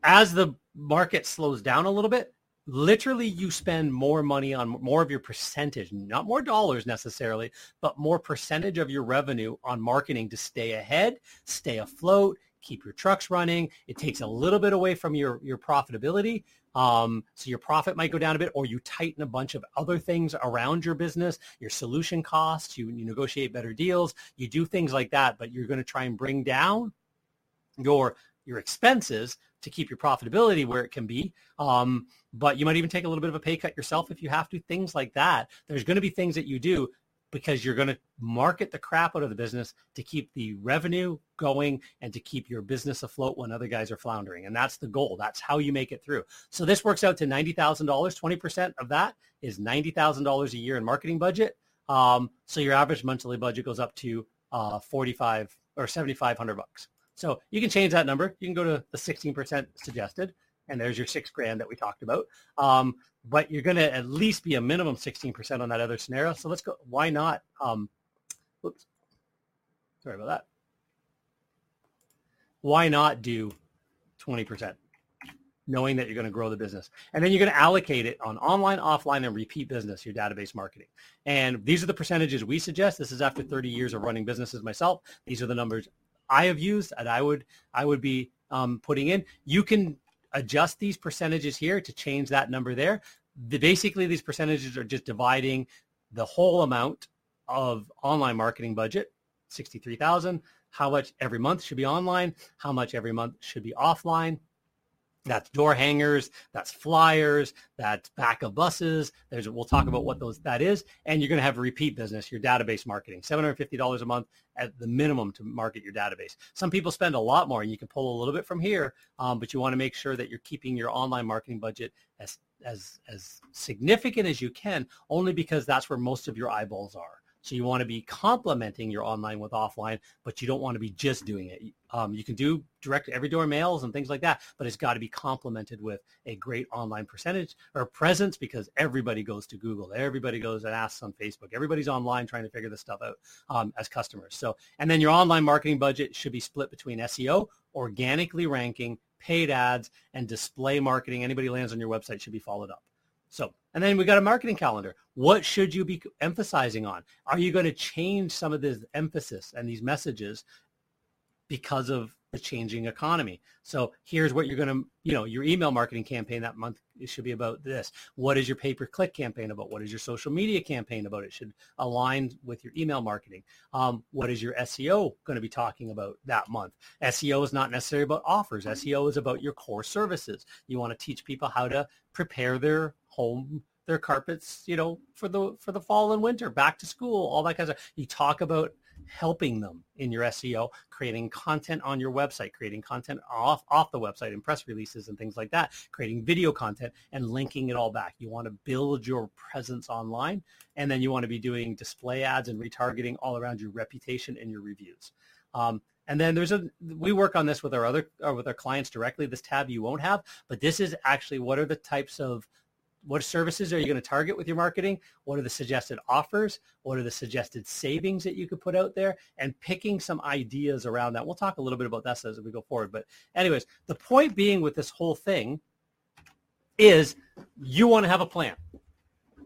as the market slows down a little bit, literally you spend more money on more of your percentage, not more dollars necessarily, but more percentage of your revenue on marketing to stay ahead, stay afloat, keep your trucks running. It takes a little bit away from your, your profitability. Um, so your profit might go down a bit or you tighten a bunch of other things around your business, your solution costs, you, you negotiate better deals, you do things like that, but you're going to try and bring down your your expenses to keep your profitability where it can be. Um, but you might even take a little bit of a pay cut yourself if you have to, things like that. There's going to be things that you do because you're going to market the crap out of the business to keep the revenue going and to keep your business afloat when other guys are floundering. And that's the goal. That's how you make it through. So this works out to $90,000. 20% of that is $90,000 a year in marketing budget. Um, so your average monthly budget goes up to uh, 45 or 7,500 bucks. So you can change that number. You can go to the 16% suggested and there's your six grand that we talked about. Um, but you're going to at least be a minimum 16% on that other scenario. So let's go. Why not? Um, oops. Sorry about that. Why not do 20%? knowing that you're going to grow the business. And then you're going to allocate it on online, offline, and repeat business, your database marketing. And these are the percentages we suggest. This is after 30 years of running businesses myself. These are the numbers I have used and I would I would be um, putting in. You can adjust these percentages here to change that number there. The, basically, these percentages are just dividing the whole amount of online marketing budget, 63,000, how much every month should be online, how much every month should be offline, that's door hangers, that's flyers, that's back of buses. There's we'll talk about what those that is, and you're going to have repeat business, your database marketing, $750 a month at the minimum to market your database. Some people spend a lot more, and you can pull a little bit from here, um, but you want to make sure that you're keeping your online marketing budget as as as significant as you can, only because that's where most of your eyeballs are. So you want to be complementing your online with offline, but you don't want to be just doing it. Um, you can do direct every door mails and things like that, but it's got to be complemented with a great online percentage or presence because everybody goes to Google. Everybody goes and asks on Facebook. Everybody's online trying to figure this stuff out um, as customers. So, and then your online marketing budget should be split between SEO, organically ranking, paid ads, and display marketing. Anybody lands on your website should be followed up. So, and then we got a marketing calendar. What should you be emphasizing on? Are you going to change some of this emphasis and these messages because of the changing economy? So here's what you're going to, you know, your email marketing campaign that month it should be about this. What is your pay-per-click campaign about? What is your social media campaign about? It should align with your email marketing. Um, what is your SEO going to be talking about that month? SEO is not necessarily about offers. SEO is about your core services. You want to teach people how to prepare their home their carpets, you know, for the for the fall and winter, back to school, all that kind of stuff. You talk about helping them in your SEO, creating content on your website, creating content off off the website and press releases and things like that, creating video content and linking it all back. You want to build your presence online and then you want to be doing display ads and retargeting all around your reputation and your reviews. Um, and then there's a we work on this with our other uh, with our clients directly. This tab you won't have, but this is actually what are the types of what services are you going to target with your marketing? What are the suggested offers? What are the suggested savings that you could put out there? And picking some ideas around that. We'll talk a little bit about that as we go forward. But anyways, the point being with this whole thing is you want to have a plan.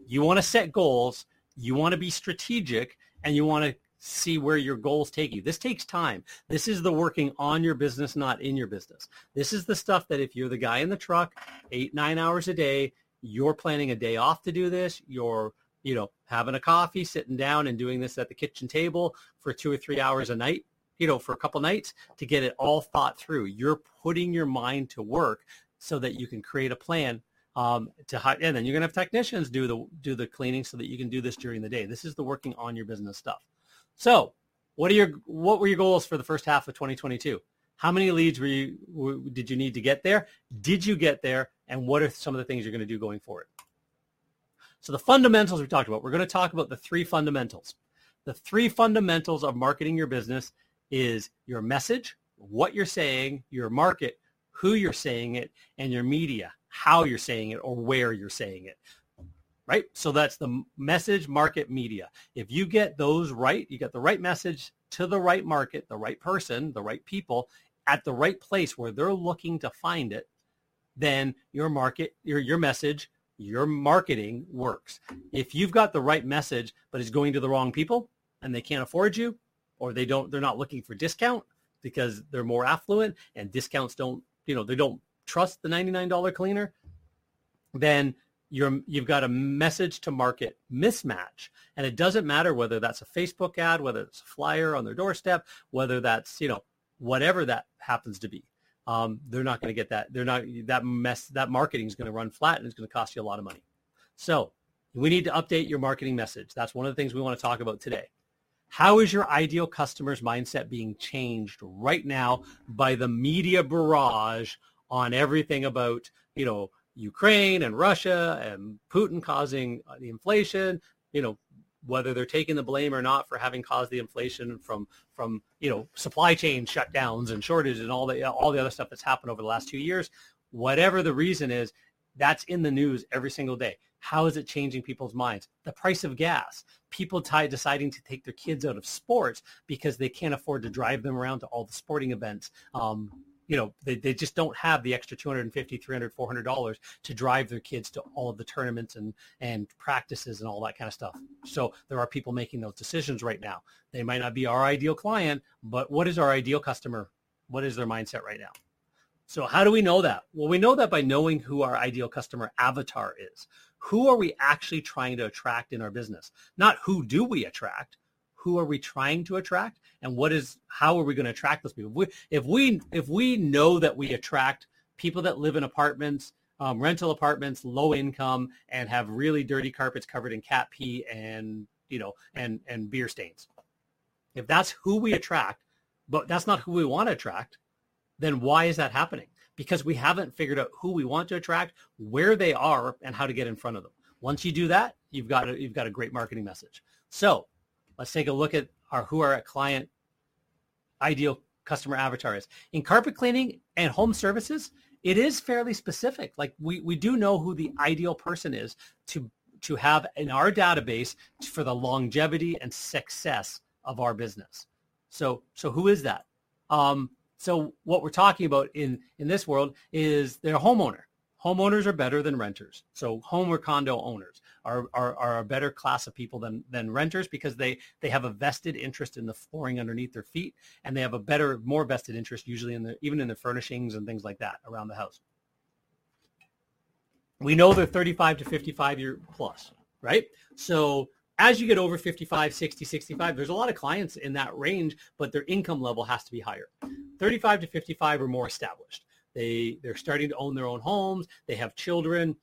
You want to set goals. You want to be strategic and you want to see where your goals take you. This takes time. This is the working on your business, not in your business. This is the stuff that if you're the guy in the truck, eight, nine hours a day, you're planning a day off to do this. You're, you know, having a coffee, sitting down and doing this at the kitchen table for two or three hours a night, you know, for a couple nights to get it all thought through. You're putting your mind to work so that you can create a plan um, to and then you're gonna have technicians do the do the cleaning so that you can do this during the day. This is the working on your business stuff. So, what are your what were your goals for the first half of 2022? How many leads were you did you need to get there? Did you get there? And what are some of the things you're going to do going forward? So the fundamentals we talked about. We're going to talk about the three fundamentals. The three fundamentals of marketing your business is your message, what you're saying, your market, who you're saying it, and your media, how you're saying it or where you're saying it. Right? So that's the message, market, media. If you get those right, you get the right message to the right market, the right person, the right people, at the right place where they're looking to find it, then your market, your, your message, your marketing works. If you've got the right message, but it's going to the wrong people and they can't afford you or they don't, they're not looking for discount because they're more affluent and discounts don't, you know, they don't trust the $99 cleaner, then you're, you've got a message to market mismatch. And it doesn't matter whether that's a Facebook ad, whether it's a flyer on their doorstep, whether that's, you know, whatever that happens to be. Um, they're not going to get that. They're not that mess. That marketing is going to run flat and it's going to cost you a lot of money. So we need to update your marketing message. That's one of the things we want to talk about today. How is your ideal customer's mindset being changed right now by the media barrage on everything about, you know, Ukraine and Russia and Putin causing the inflation, you know, whether they're taking the blame or not for having caused the inflation from from you know supply chain shutdowns and shortages and all the all the other stuff that's happened over the last two years whatever the reason is that's in the news every single day. How is it changing people's minds? The price of gas. People deciding to take their kids out of sports because they can't afford to drive them around to all the sporting events um, you know, they, they just don't have the extra 250, 300, 400 dollars to drive their kids to all of the tournaments and, and practices and all that kind of stuff. So there are people making those decisions right now. They might not be our ideal client, but what is our ideal customer? What is their mindset right now? So how do we know that? Well, we know that by knowing who our ideal customer avatar is. Who are we actually trying to attract in our business? Not who do we attract, who are we trying to attract and what is how are we going to attract those people? If we if we, if we know that we attract people that live in apartments um, rental apartments low income and have really dirty carpets covered in cat pee and you know and and beer stains. If that's who we attract but that's not who we want to attract then why is that happening? Because we haven't figured out who we want to attract where they are and how to get in front of them. Once you do that you've got a, you've got a great marketing message. So let's take a look at our who our client ideal customer avatar is. In carpet cleaning and home services, it is fairly specific. Like we, we do know who the ideal person is to to have in our database for the longevity and success of our business. So so who is that? Um, so what we're talking about in in this world is they're a homeowner. Homeowners are better than renters. So home or condo owners are, are, are a better class of people than, than renters because they, they have a vested interest in the flooring underneath their feet and they have a better, more vested interest usually in the, even in the furnishings and things like that around the house. We know they're 35 to 55 year plus, right? So as you get over 55, 60, 65, there's a lot of clients in that range, but their income level has to be higher. 35 to 55 are more established. They they're starting to own their own homes. They have children.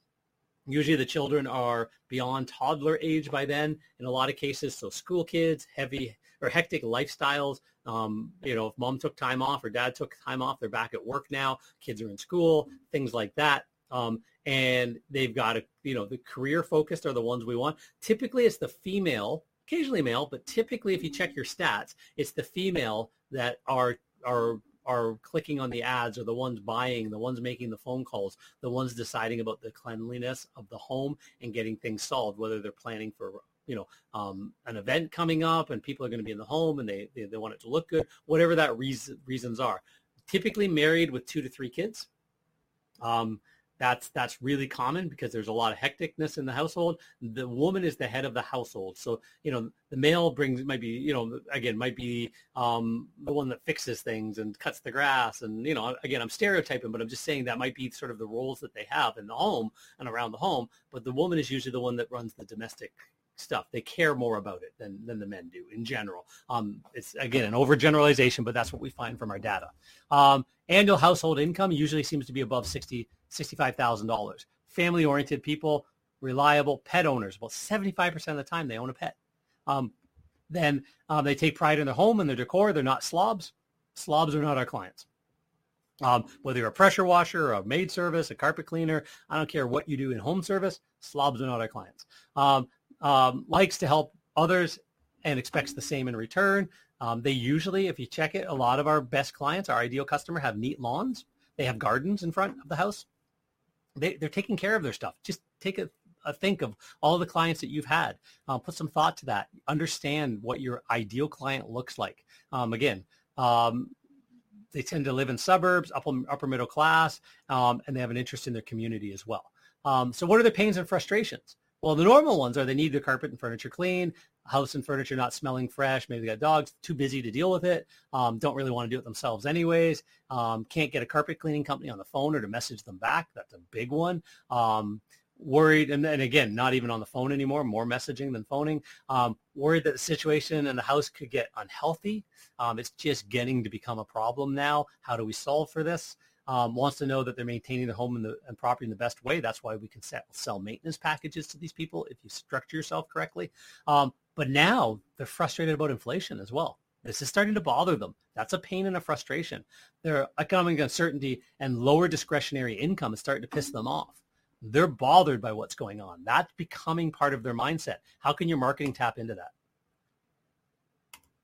Usually the children are beyond toddler age by then in a lot of cases. So school kids, heavy or hectic lifestyles. Um, you know, if mom took time off or dad took time off, they're back at work now. Kids are in school, things like that. Um, and they've got a, you know, the career focused are the ones we want. Typically it's the female, occasionally male, but typically if you check your stats, it's the female that are, are are clicking on the ads are the ones buying, the ones making the phone calls, the ones deciding about the cleanliness of the home and getting things solved, whether they're planning for you know um, an event coming up and people are going to be in the home and they, they, they want it to look good, whatever that reason, reasons are. Typically married with two to three kids. Um, that's that's really common because there's a lot of hecticness in the household. The woman is the head of the household, so you know the male brings might be you know again might be um, the one that fixes things and cuts the grass, and you know again I'm stereotyping, but I'm just saying that might be sort of the roles that they have in the home and around the home. But the woman is usually the one that runs the domestic stuff. They care more about it than, than the men do in general. Um, it's again an overgeneralization, but that's what we find from our data. Um, annual household income usually seems to be above sixty $65,000. Family-oriented people, reliable pet owners. About 75% of the time they own a pet. Um, then um, they take pride in their home and their decor. They're not slobs. Slobs are not our clients. Um, whether you're a pressure washer, a maid service, a carpet cleaner, I don't care what you do in home service, slobs are not our clients. Um, um, likes to help others and expects the same in return. Um, they usually, if you check it, a lot of our best clients, our ideal customer, have neat lawns. They have gardens in front of the house they, they're taking care of their stuff. Just take a, a think of all the clients that you've had. Uh, put some thought to that. Understand what your ideal client looks like. Um, again, um, they tend to live in suburbs, upper, upper middle class, um, and they have an interest in their community as well. Um, so what are their pains and frustrations? Well, the normal ones are they need their carpet and furniture clean, house and furniture not smelling fresh. Maybe they got dogs, too busy to deal with it. Um, don't really want to do it themselves anyways. Um, can't get a carpet cleaning company on the phone or to message them back. That's a big one. Um, worried, and then again, not even on the phone anymore, more messaging than phoning. Um, worried that the situation in the house could get unhealthy. Um, it's just getting to become a problem now. How do we solve for this? Um, wants to know that they're maintaining the home and, the, and property in the best way. That's why we can sell, sell maintenance packages to these people if you structure yourself correctly. Um, but now they're frustrated about inflation as well. This is starting to bother them. That's a pain and a frustration. Their economic uncertainty and lower discretionary income is starting to piss them off. They're bothered by what's going on. That's becoming part of their mindset. How can your marketing tap into that?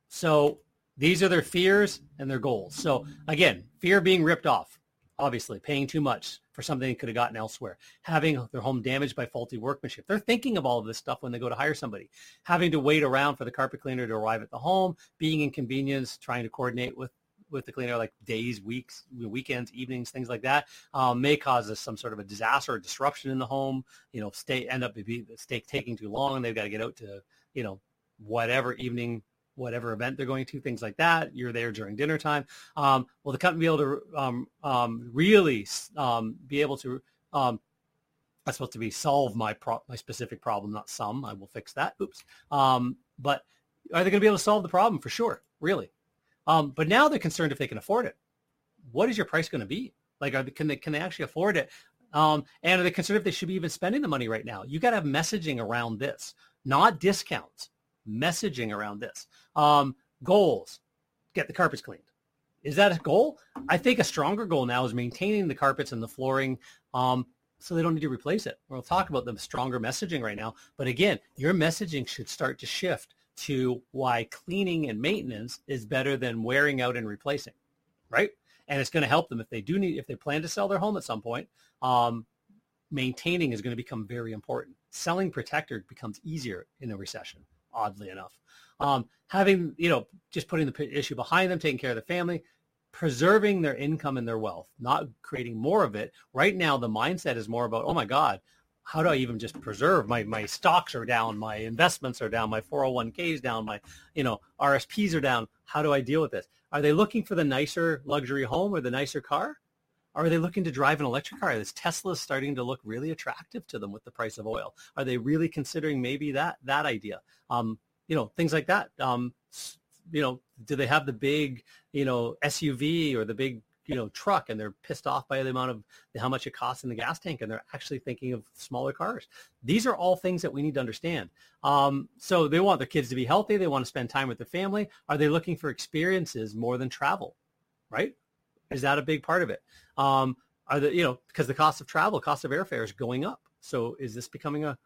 So these are their fears and their goals. So again, fear being ripped off obviously paying too much for something they could have gotten elsewhere, having their home damaged by faulty workmanship. They're thinking of all of this stuff when they go to hire somebody, having to wait around for the carpet cleaner to arrive at the home, being inconvenienced, trying to coordinate with with the cleaner like days, weeks, weekends, evenings, things like that, um, may cause us some sort of a disaster or disruption in the home. You know, stay end up be stay taking too long, and they've got to get out to you know whatever evening whatever event they're going to, things like that. You're there during dinner time. Um, will the company be able to um, um, really um, be able to? Um, that's supposed to be solve my pro- my specific problem, not some. I will fix that. Oops. Um, but are they going to be able to solve the problem for sure? Really? but now they're concerned if they can afford it. What is your price going to be? Like, they, can they can they actually afford it? Um, and are they concerned if they should be even spending the money right now? You got to have messaging around this, not discounts messaging around this. Um, goals, get the carpets cleaned. Is that a goal? I think a stronger goal now is maintaining the carpets and the flooring um, so they don't need to replace it. We'll talk about the stronger messaging right now. But again, your messaging should start to shift to why cleaning and maintenance is better than wearing out and replacing, right? And it's going to help them if they do need, if they plan to sell their home at some point, um, maintaining is going to become very important. Selling protector becomes easier in a recession, oddly enough. Um, having, you know, just putting the issue behind them, taking care of the family, preserving their income and their wealth, not creating more of it. Right now, the mindset is more about, oh my God, how do I even just preserve my my stocks are down, my investments are down, my 401ks down, my you know RSPs are down. How do I deal with this? Are they looking for the nicer luxury home or the nicer car? Are they looking to drive an electric car? Is Tesla starting to look really attractive to them with the price of oil? Are they really considering maybe that that idea? Um, you know, things like that. Um, you know, do they have the big, you know, SUV or the big, you know, truck and they're pissed off by the amount of how much it costs in the gas tank and they're actually thinking of smaller cars. These are all things that we need to understand. Um, so they want their kids to be healthy. They want to spend time with the family. Are they looking for experiences more than travel? Right? Is that a big part of it? Um, are the you know because the cost of travel, cost of airfare is going up. So is this becoming a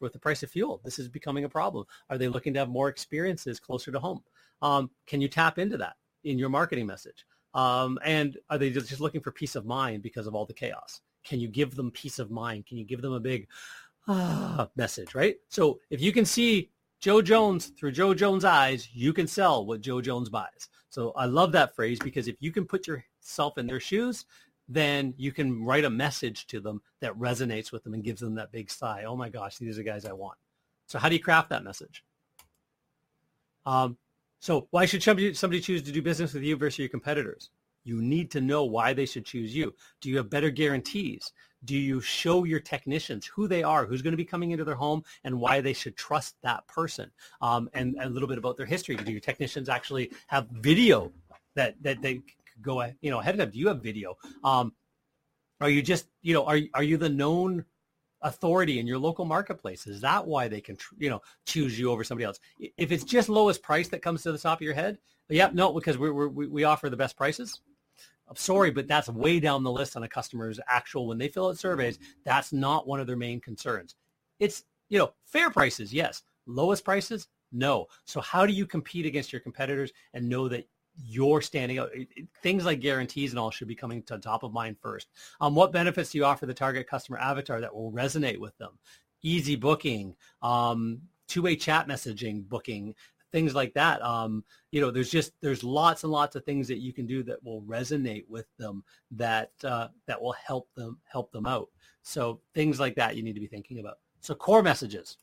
with the price of fuel? This is becoming a problem. Are they looking to have more experiences closer to home? Um, can you tap into that in your marketing message? Um, and are they just looking for peace of mind because of all the chaos? Can you give them peace of mind? Can you give them a big ah, message, right? So if you can see Joe Jones through Joe Jones' eyes, you can sell what Joe Jones buys. So I love that phrase because if you can put yourself in their shoes, then you can write a message to them that resonates with them and gives them that big sigh. Oh my gosh, these are the guys I want. So how do you craft that message? Um, so why should somebody, choose to do business with you versus your competitors? You need to know why they should choose you. Do you have better guarantees? Do you show your technicians who they are, who's going to be coming into their home, and why they should trust that person? Um, and, and, a little bit about their history. Do your technicians actually have video that that they go you know ahead of them? Do you have video? Um, are you just you know are are you the known authority in your local marketplace? Is that why they can, you know, choose you over somebody else? If it's just lowest price that comes to the top of your head, yeah, no, because we we we offer the best prices. I'm sorry, but that's way down the list on a customer's actual when they fill out surveys. That's not one of their main concerns. It's you know fair prices, yes. Lowest prices, no. So how do you compete against your competitors and know that you're standing out. Things like guarantees and all should be coming to top of mind first. Um, what benefits do you offer the target customer avatar that will resonate with them? Easy booking, um, two-way chat messaging booking, things like that. Um, you know, there's just there's lots and lots of things that you can do that will resonate with them that uh, that will help them help them out. So things like that you need to be thinking about. So core messages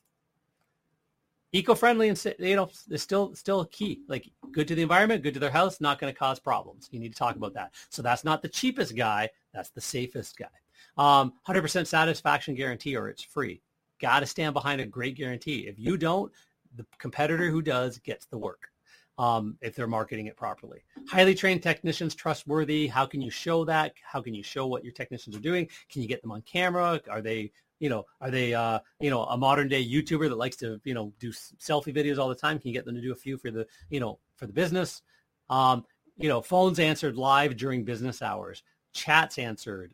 eco-friendly and you know is still still key. Like good to the environment good to their house not going to cause problems. You need to talk about that. So that's not the cheapest guy that's the safest guy. Um, 100% satisfaction guarantee or it's free. Got to stand behind a great guarantee. If you don't the competitor who does gets the work um, if they're marketing it properly. Highly trained technicians trustworthy. How can you show that? How can you show what your technicians are doing? Can you get them on camera? Are they you know, are they, uh, you know, a modern day YouTuber that likes to, you know, do selfie videos all the time? Can you get them to do a few for the, you know, for the business? Um, you know, phones answered live during business hours, chats answered,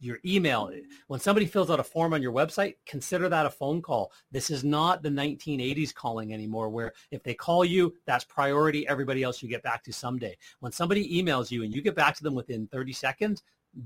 your email. When somebody fills out a form on your website, consider that a phone call. This is not the 1980s calling anymore where if they call you, that's priority. Everybody else you get back to someday. When somebody emails you and you get back to them within 30 seconds,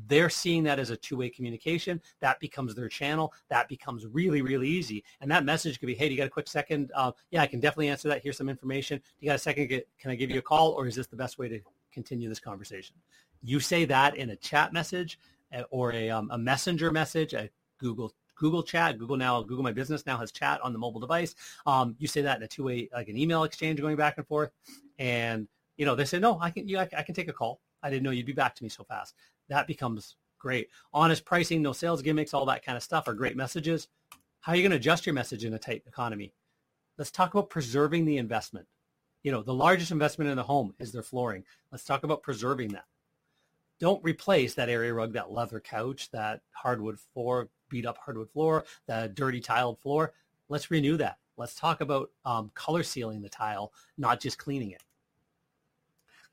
they're seeing that as a two-way communication. That becomes their channel. That becomes really, really easy. And that message could be, hey, do you got a quick second? Uh, yeah, I can definitely answer that. Here's some information. Do you got a second? Can I give you a call or is this the best way to continue this conversation? You say that in a chat message eh, or a, um, a messenger message, a Google Google Chat, Google now, Google My Business now has chat on the mobile device. Um, you say that in a two-way, like an email exchange going back and forth, and you know they say, no, I can, you, I, I can take a call. I didn't know you'd be back to me so fast that becomes great. Honest pricing, no sales gimmicks, all that kind of stuff are great messages. How are you going to adjust your message in a tight economy? Let's talk about preserving the investment. You know, the largest investment in the home is their flooring. Let's talk about preserving that. Don't replace that area rug, that leather couch, that hardwood floor, beat up hardwood floor, that dirty tiled floor. Let's renew that. Let's talk about um, color sealing the tile, not just cleaning it.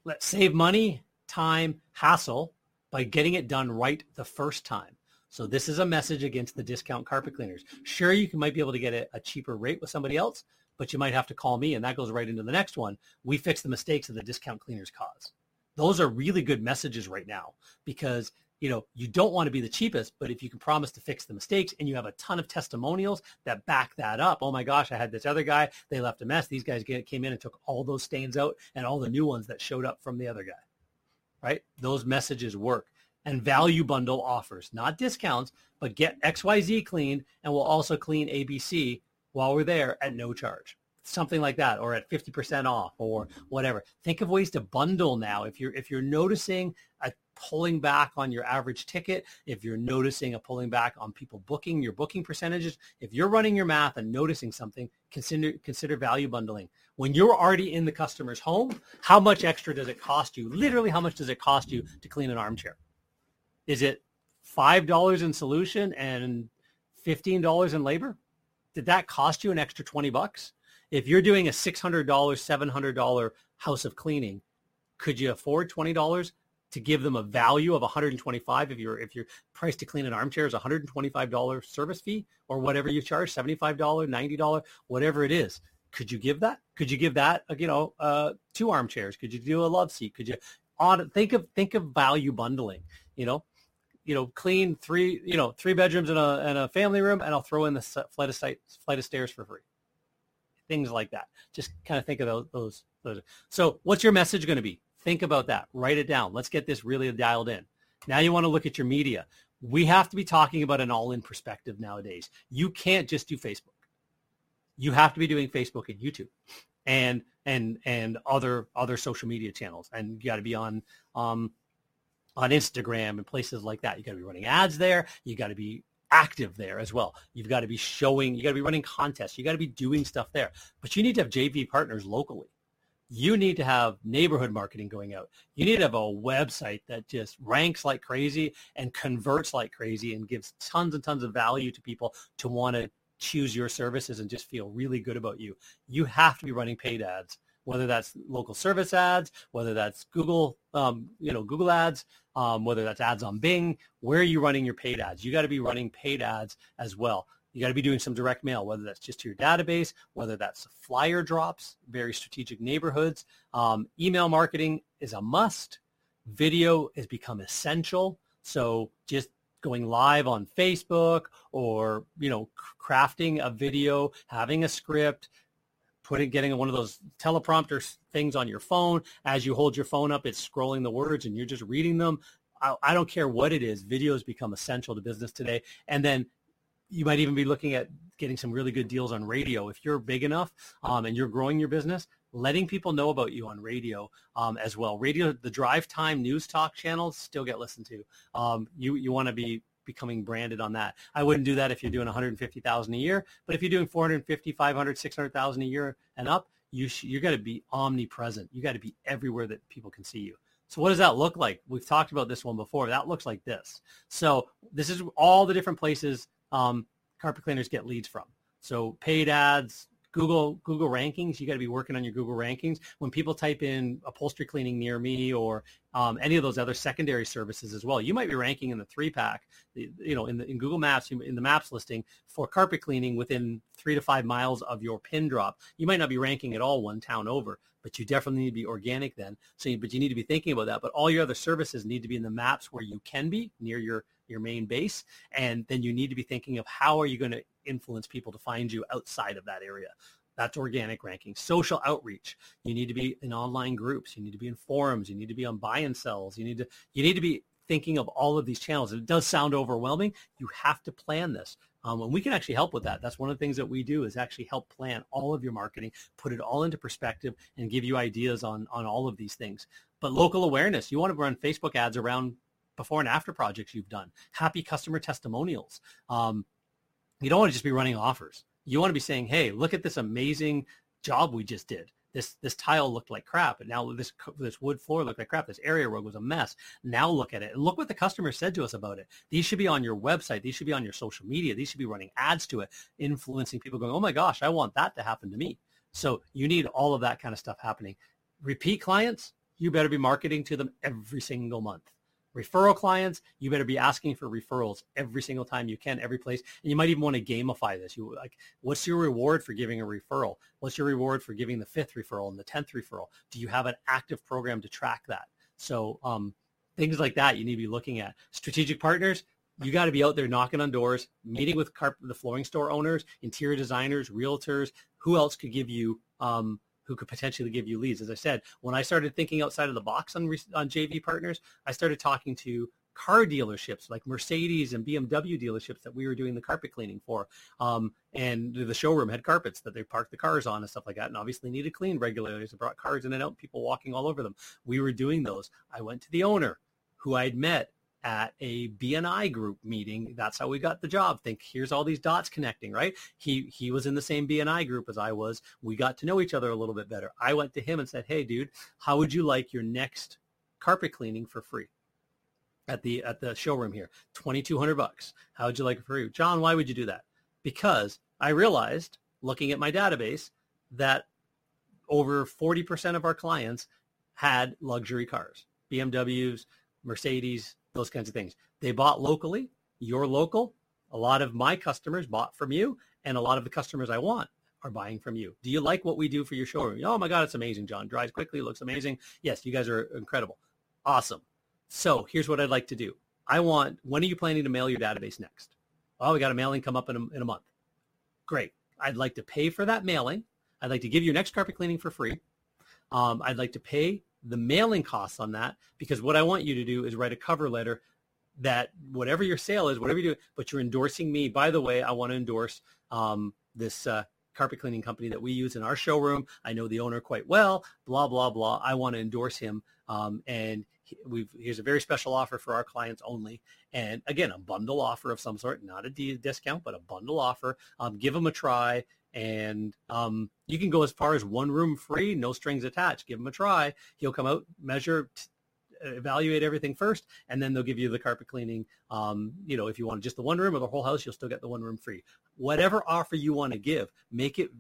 Let's save money, time, hassle, by getting it done right the first time. So this is a message against the discount carpet cleaners. Sure, you might be able to get a, cheaper rate with somebody else, but you might have to call me and that goes right into the next one. We fix the mistakes that the discount cleaners cause. Those are really good messages right now because you know, you don't want to be the cheapest, but if you can promise to fix the mistakes and you have a ton of testimonials that back that up, oh my gosh, I had this other guy, they left a mess. These guys came in and took all those stains out and all the new ones that showed up from the other guy, right? Those messages work. And value bundle offers, not discounts, but get XYZ cleaned and we'll also clean ABC while we're there at no charge something like that or at 50% off or whatever think of ways to bundle now if you're if you're noticing a pulling back on your average ticket, if you're noticing a pulling back on people booking your booking percentages, if you're running your math and noticing something, consider consider value bundling. When you're already in the customer's home, how much extra does it cost you? Literally, how much does it cost you to clean an armchair? Is it $5 in solution and $15 in labor? Did that cost you an extra 20 bucks? If you're doing a $600, $700 house of cleaning, could you afford $20? to give them a value of 125 if your if your price to clean an armchair is 125 dollar service fee or whatever you charge 75 dollar 90 dollar whatever it is? Could you give that? Could you give that you know uh, two armchairs? Could you do a love seat? Could you think of think of value bundling you know? You know clean three you know three bedrooms and a and a family room and I'll throw in the flight of sight, flight of stairs for free things like that just kind of think of those those, those. so what's your message going to be Think about that. Write it down. Let's get this really dialed in. Now you want to look at your media. We have to be talking about an all-in perspective nowadays. You can't just do Facebook. You have to be doing Facebook and YouTube and and and other other social media channels. And you got to be on um, on Instagram and places like that. You got to be running ads there. You got to be active there as well. You've got to be showing, you got to be running contests. You got to be doing stuff there. But you need to have JV partners locally you need to have neighborhood marketing going out. You need to have a website that just ranks like crazy and converts like crazy and gives tons and tons of value to people to want to choose your services and just feel really good about you. You have to be running paid ads, whether that's local service ads, whether that's Google, um, you know, Google ads, um, whether that's ads on Bing. Where are you running your paid ads? You got to be running paid ads as well. You got to be doing some direct mail, whether that's just to your database, whether that's flyer drops, very strategic neighborhoods. Um, email marketing is a must. Video has become essential. So just going live on Facebook or, you know, crafting a video, having a script, putting, getting one of those teleprompter things on your phone. As you hold your phone up, it's scrolling the words and you're just reading them. I, I don't care what it is. Videos become essential to business today. And then you might even be looking at getting some really good deals on radio if you're big enough um, and you're growing your business letting people know about you on radio um, as well radio the drive time news talk channels still get listened to um, you you want to be becoming branded on that i wouldn't do that if you're doing 150000 a year but if you're doing 450 500 600000 a year and up you sh- you got to be omnipresent you got to be everywhere that people can see you so what does that look like? We've talked about this one before. That looks like this. So this is all the different places um, carpet cleaners get leads from. So paid ads, Google Google rankings. You got to be working on your Google rankings. When people type in upholstery cleaning near me or um, any of those other secondary services as well, you might be ranking in the three pack. You know, in the in Google Maps, in the Maps listing for carpet cleaning within three to five miles of your pin drop. You might not be ranking at all one town over, but you definitely need to be organic then. So, but you need to be thinking about that. But all your other services need to be in the maps where you can be near your your main base. And then you need to be thinking of how are you going to influence people to find you outside of that area. That's organic ranking. Social outreach. You need to be in online groups. You need to be in forums. You need to be on buy and sells. You need to you need to be thinking of all of these channels. It does sound overwhelming. You have to plan this. Um, and we can actually help with that. That's one of the things that we do is actually help plan all of your marketing, put it all into perspective, and give you ideas on on all of these things. But local awareness. You want to run Facebook ads around before and after projects you've done, happy customer testimonials. Um, you don't want to just be running offers. You want to be saying, hey, look at this amazing job we just did. This this tile looked like crap, and now this this wood floor looked like crap. This area rug was a mess. Now look at it and look what the customer said to us about it. These should be on your website. These should be on your social media. These should be running ads to it, influencing people going, oh my gosh, I want that to happen to me. So you need all of that kind of stuff happening. Repeat clients, you better be marketing to them every single month Referral clients, you better be asking for referrals every single time you can, every place. And you might even want to gamify this. You like, what's your reward for giving a referral? What's your reward for giving the fifth referral and the tenth referral? Do you have an active program to track that? So um, things like that you need to be looking at. Strategic partners, you got to be out there knocking on doors, meeting with carpet, the flooring store owners, interior designers, realtors. Who else could give you um, who could potentially give you leads. As I said, when I started thinking outside of the box on, on JV partners, I started talking to car dealerships like Mercedes and BMW dealerships that we were doing the carpet cleaning for. Um, and the showroom had carpets that they parked the cars on and stuff like that and obviously needed cleaned regularly. So brought cars in and out, people walking all over them. We were doing those. I went to the owner who I'd met at a BNI group meeting. That's how we got the job. Think here's all these dots connecting, right? He he was in the same BNI group as I was. We got to know each other a little bit better. I went to him and said, "Hey, dude, how would you like your next carpet cleaning for free?" At the at the showroom here, twenty two hundred bucks. How would you like it for free, John? Why would you do that? Because I realized, looking at my database, that over forty percent of our clients had luxury cars, BMWs, Mercedes, those kinds of things. They bought locally. You're local. A lot of my customers bought from you, and a lot of the customers I want are buying from you. Do you like what we do for your showroom? Oh my God, it's amazing, John. Dries quickly, looks amazing. Yes, you guys are incredible. Awesome. So here's what I'd like to do. I want, when are you planning to mail your database next? Oh, we got a mailing come up in a, in a month. Great. I'd like to pay for that mailing. I'd like to give you next carpet cleaning for free. Um, I'd like to pay the mailing costs on that because what I want you to do is write a cover letter that whatever your sale is, whatever you do, but you're endorsing me. By the way, I want to endorse um, this uh, carpet cleaning company that we use in our showroom. I know the owner quite well. Blah blah blah. I want to endorse him, um, and we've here's a very special offer for our clients only. And again, a bundle offer of some sort, not a discount, but a bundle offer. Um, give them a try and um, you can go as far as one room free, no strings attached. Give him a try. He'll come out, measure, t- evaluate everything first, and then they'll give you the carpet cleaning. Um, you know, if you want just the one room or the whole house, you'll still get the one room free. Whatever offer you want to give, make it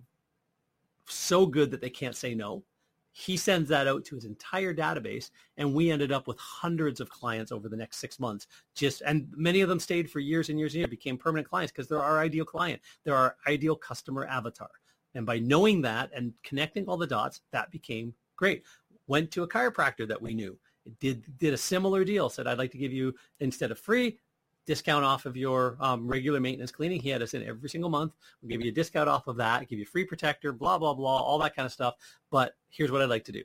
so good that they can't say no he sends that out to his entire database and we ended up with hundreds of clients over the next six months. Just and many of them stayed for years and years and years became permanent clients because they're our ideal client. They're our ideal customer avatar. And by knowing that and connecting all the dots that became great. Went to a chiropractor that we knew. Did did a similar deal said i'd like to give you instead of free discount off of your um, regular maintenance cleaning. He had us in every single month. We'll give you a discount off of that, give you a free protector, blah, blah, blah, all that kind of stuff. But here's what I'd like to do.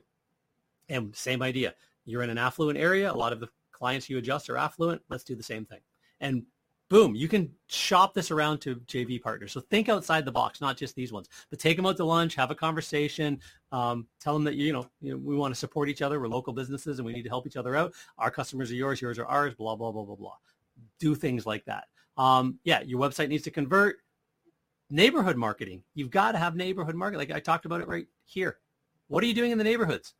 And same idea. You're in an affluent area. A lot of the clients you adjust are affluent. Let's do the same thing. And boom, you can shop this around to JV partners. So think outside the box, not just these ones, but take them out to lunch, have a conversation, um, tell them that, you know, you know, we want to support each other. We're local businesses and we need to help each other out. Our customers are yours, yours are ours, blah, blah, blah, blah, blah do things like that. Um, yeah, your website needs to convert. Neighborhood marketing. You've got to have neighborhood marketing. Like I talked about it right here. What are you doing in the neighborhoods?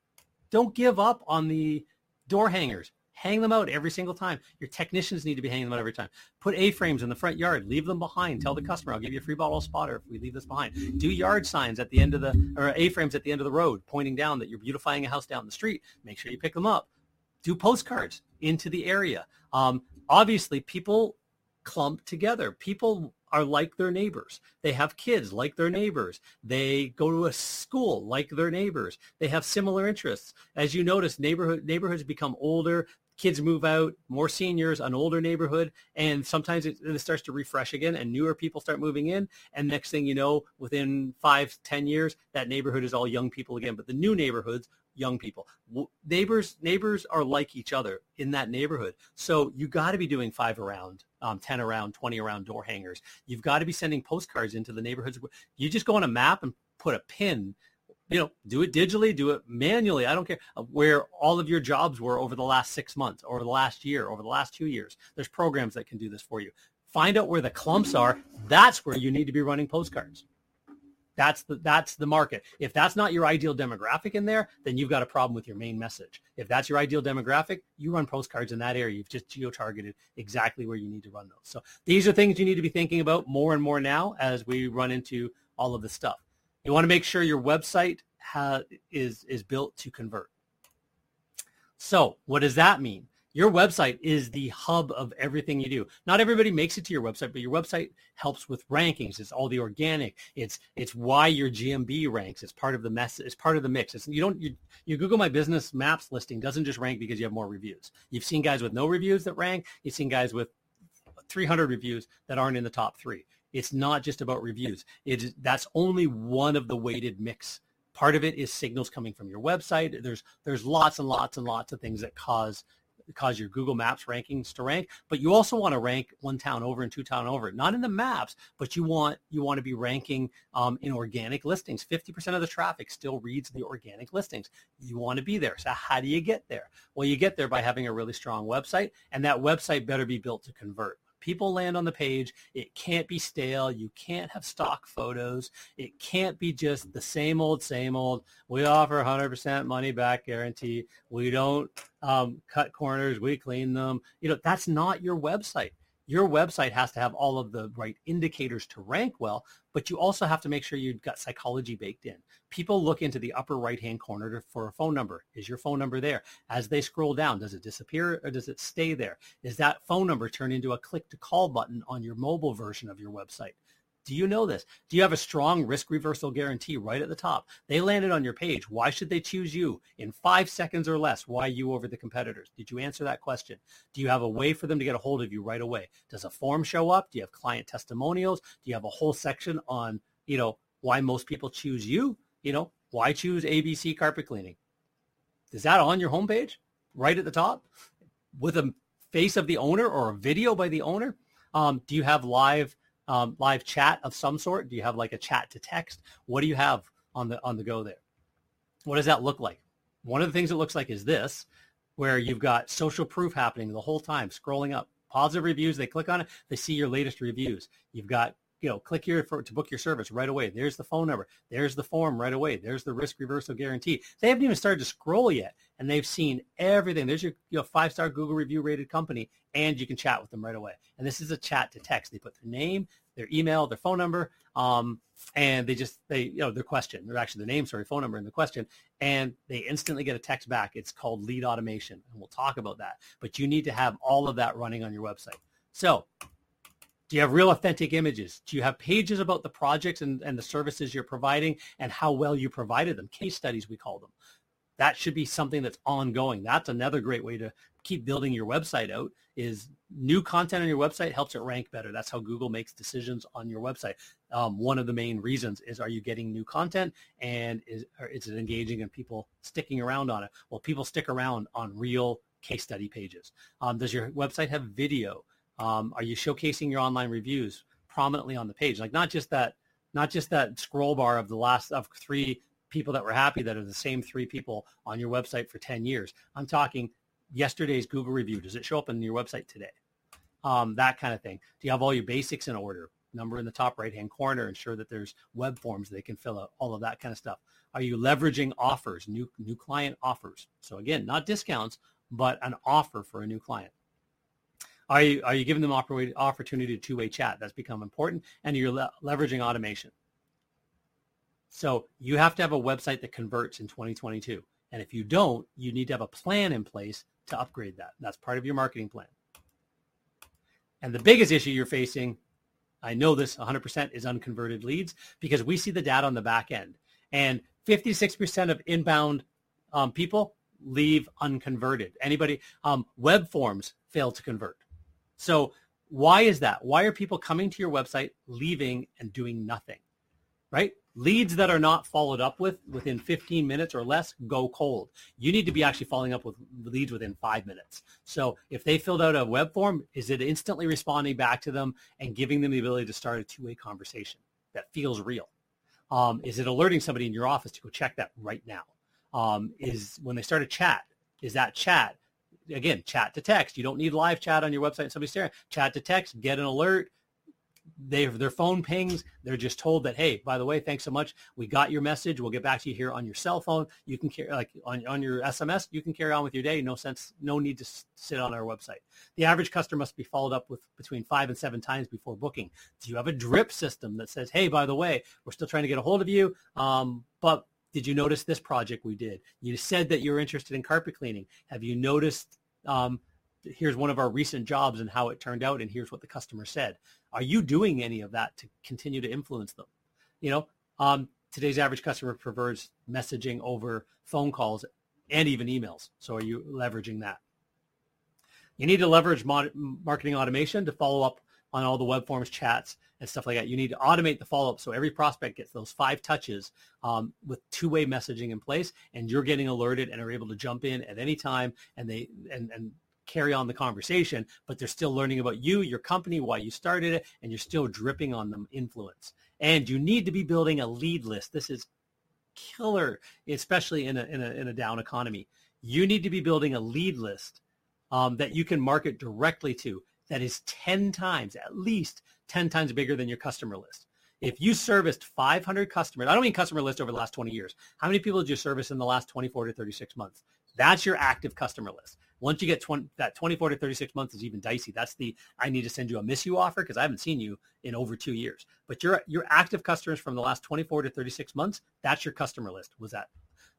Don't give up on the door hangers. Hang them out every single time. Your technicians need to be hanging them out every time. Put A-frames in the front yard. Leave them behind. Tell the customer, I'll give you a free bottle of spotter if we leave this behind. Do yard signs at the end of the, or A-frames at the end of the road, pointing down that you're beautifying a house down the street. Make sure you pick them up. Do postcards into the area. Um, obviously people clump together. People are like their neighbors. They have kids like their neighbors. They go to a school like their neighbors. They have similar interests. As you notice, neighborhood neighborhoods become older. Kids move out, more seniors, an older neighborhood, and sometimes it, it starts to refresh again, and newer people start moving in. And next thing you know, within five, ten years, that neighborhood is all young people again. But the new neighborhoods young people. Neighbors neighbors are like each other in that neighborhood. So you got to be doing five around, um, 10 around, 20 around door hangers. You've got to be sending postcards into the neighborhoods. You just go on a map and put a pin you know, do it digitally, do it manually. I don't care where all of your jobs were over the last six months, over the last year, over the last two years. There's programs that can do this for you. Find out where the clumps are. That's where you need to be running postcards. That's the that's the market. If that's not your ideal demographic in there, then you've got a problem with your main message. If that's your ideal demographic, you run postcards in that area. You've just geo-targeted exactly where you need to run those. So these are things you need to be thinking about more and more now as we run into all of this stuff. You want to make sure your website ha- is is built to convert. So what does that mean? Your website is the hub of everything you do. Not everybody makes it to your website, but your website helps with rankings. It's all the organic. It's it's why your GMB ranks. It's part of the mess. It's part of the mix. It's, you don't you, Google My Business Maps listing doesn't just rank because you have more reviews. You've seen guys with no reviews that rank. You've seen guys with 300 reviews that aren't in the top three. It's not just about reviews. It's that's only one of the weighted mix. Part of it is signals coming from your website. There's there's lots and lots and lots of things that cause cause your Google Maps rankings to rank, but you also want to rank one town over and two town over, not in the maps, but you want you want to be ranking um, in organic listings. 50% of the traffic still reads the organic listings. You want to be there. So how do you get there? Well, you get there by having a really strong website, and that website better be built to convert people land on the page. It can't be stale. You can't have stock photos. It can't be just the same old, same old. We offer 100% money back guarantee. We don't um, cut corners. We clean them. You know, that's not your website your website has to have all of the right indicators to rank well, but you also have to make sure you've got psychology baked in. People look into the upper right-hand corner for a phone number. Is your phone number there? As they scroll down, does it disappear or does it stay there? Is that phone number turned into a click to call button on your mobile version of your website? Do you know this? Do you have a strong risk reversal guarantee right at the top? They landed on your page. Why should they choose you in five seconds or less? Why you over the competitors? Did you answer that question? Do you have a way for them to get a hold of you right away? Does a form show up? Do you have client testimonials? Do you have a whole section on, you know, why most people choose you? You know, why choose ABC carpet cleaning? Is that on your homepage right at the top with a face of the owner or a video by the owner? Um, do you have live um, live chat of some sort? Do you have like a chat to text? What do you have on the on the go there? What does that look like? One of the things it looks like is this, where you've got social proof happening the whole time, scrolling up. Positive reviews, they click on it, they see your latest reviews. You've got you know, click here for, to book your service right away. There's the phone number. There's the form right away. There's the risk reversal guarantee. They haven't even started to scroll yet, and they've seen everything. There's your you know, five-star Google review rated company, and you can chat with them right away. And this is a chat to text. They put their name, their email, their phone number, um, and they just they you know their question, or actually their name, sorry, phone number, and the question, and they instantly get a text back. It's called lead automation, and we'll talk about that. But you need to have all of that running on your website. So do you have real authentic images? Do you have pages about the projects and, and the services you're providing and how well you provided them? Case studies, we call them. That should be something that's ongoing. That's another great way to keep building your website out is new content on your website helps it rank better. That's how Google makes decisions on your website. Um, one of the main reasons is are you getting new content and is, is it engaging and people sticking around on it? Well, people stick around on real case study pages. Um, does your website have video? Um, are you showcasing your online reviews prominently on the page? Like not just that, not just that scroll bar of the last of three people that were happy that are the same three people on your website for 10 years. I'm talking yesterday's Google review. Does it show up on your website today? Um, that kind of thing. Do you have all your basics in order? Number in the top right-hand corner, ensure that there's web forms they can fill out, all of that kind of stuff. Are you leveraging offers, new, new client offers? So again, not discounts, but an offer for a new client. Are you, are you giving them opportunity to two-way chat? That's become important. And you're le- leveraging automation. So you have to have a website that converts in 2022. And if you don't, you need to have a plan in place to upgrade that. That's part of your marketing plan. And the biggest issue you're facing, I know this 100% is unconverted leads because we see the data on the back end. And 56% of inbound um, people leave unconverted. Anybody, um, web forms fail to convert. So why is that? Why are people coming to your website, leaving and doing nothing? Right? Leads that are not followed up with within 15 minutes or less go cold. You need to be actually following up with leads within five minutes. So if they filled out a web form, is it instantly responding back to them and giving them the ability to start a two-way conversation that feels real? Um, is it alerting somebody in your office to go check that right now? Um, is when they start a chat, is that chat again, chat to text. You don't need live chat on your website somebody's staring. Chat to text, get an alert. They their phone pings. They're just told that, hey, by the way, thanks so much. We got your message. We'll get back to you here on your cell phone. You can carry like on, on your SMS. You can carry on with your day. No sense. No need to sit on our website. The average customer must be followed up with between five and seven times before booking. Do you have a drip system that says, hey, by the way, we're still trying to get a hold of you, um, but did you notice this project we did? You said that you're interested in carpet cleaning. Have you noticed um, here's one of our recent jobs and how it turned out, and here's what the customer said. Are you doing any of that to continue to influence them? You know, um, today's average customer prefers messaging over phone calls and even emails. So are you leveraging that? You need to leverage marketing automation to follow up on all the web forms, chats, and stuff like that. You need to automate the follow-up so every prospect gets those five touches um, with two-way messaging in place, and you're getting alerted and are able to jump in at any time and they and and carry on the conversation, but they're still learning about you, your company, why you started it, and you're still dripping on them influence. And you need to be building a lead list. This is killer, especially in a, in a, in a down economy. You need to be building a lead list um, that you can market directly to that is 10 times, at least 10 times bigger than your customer list. If you serviced 500 customers, I don't mean customer list over the last 20 years. How many people did you service in the last 24 to 36 months? That's your active customer list. Once you get 20, that 24 to 36 months is even dicey. That's the I need to send you a miss you offer because I haven't seen you in over two years. But your your active customers from the last 24 to 36 months, that's your customer list. Was that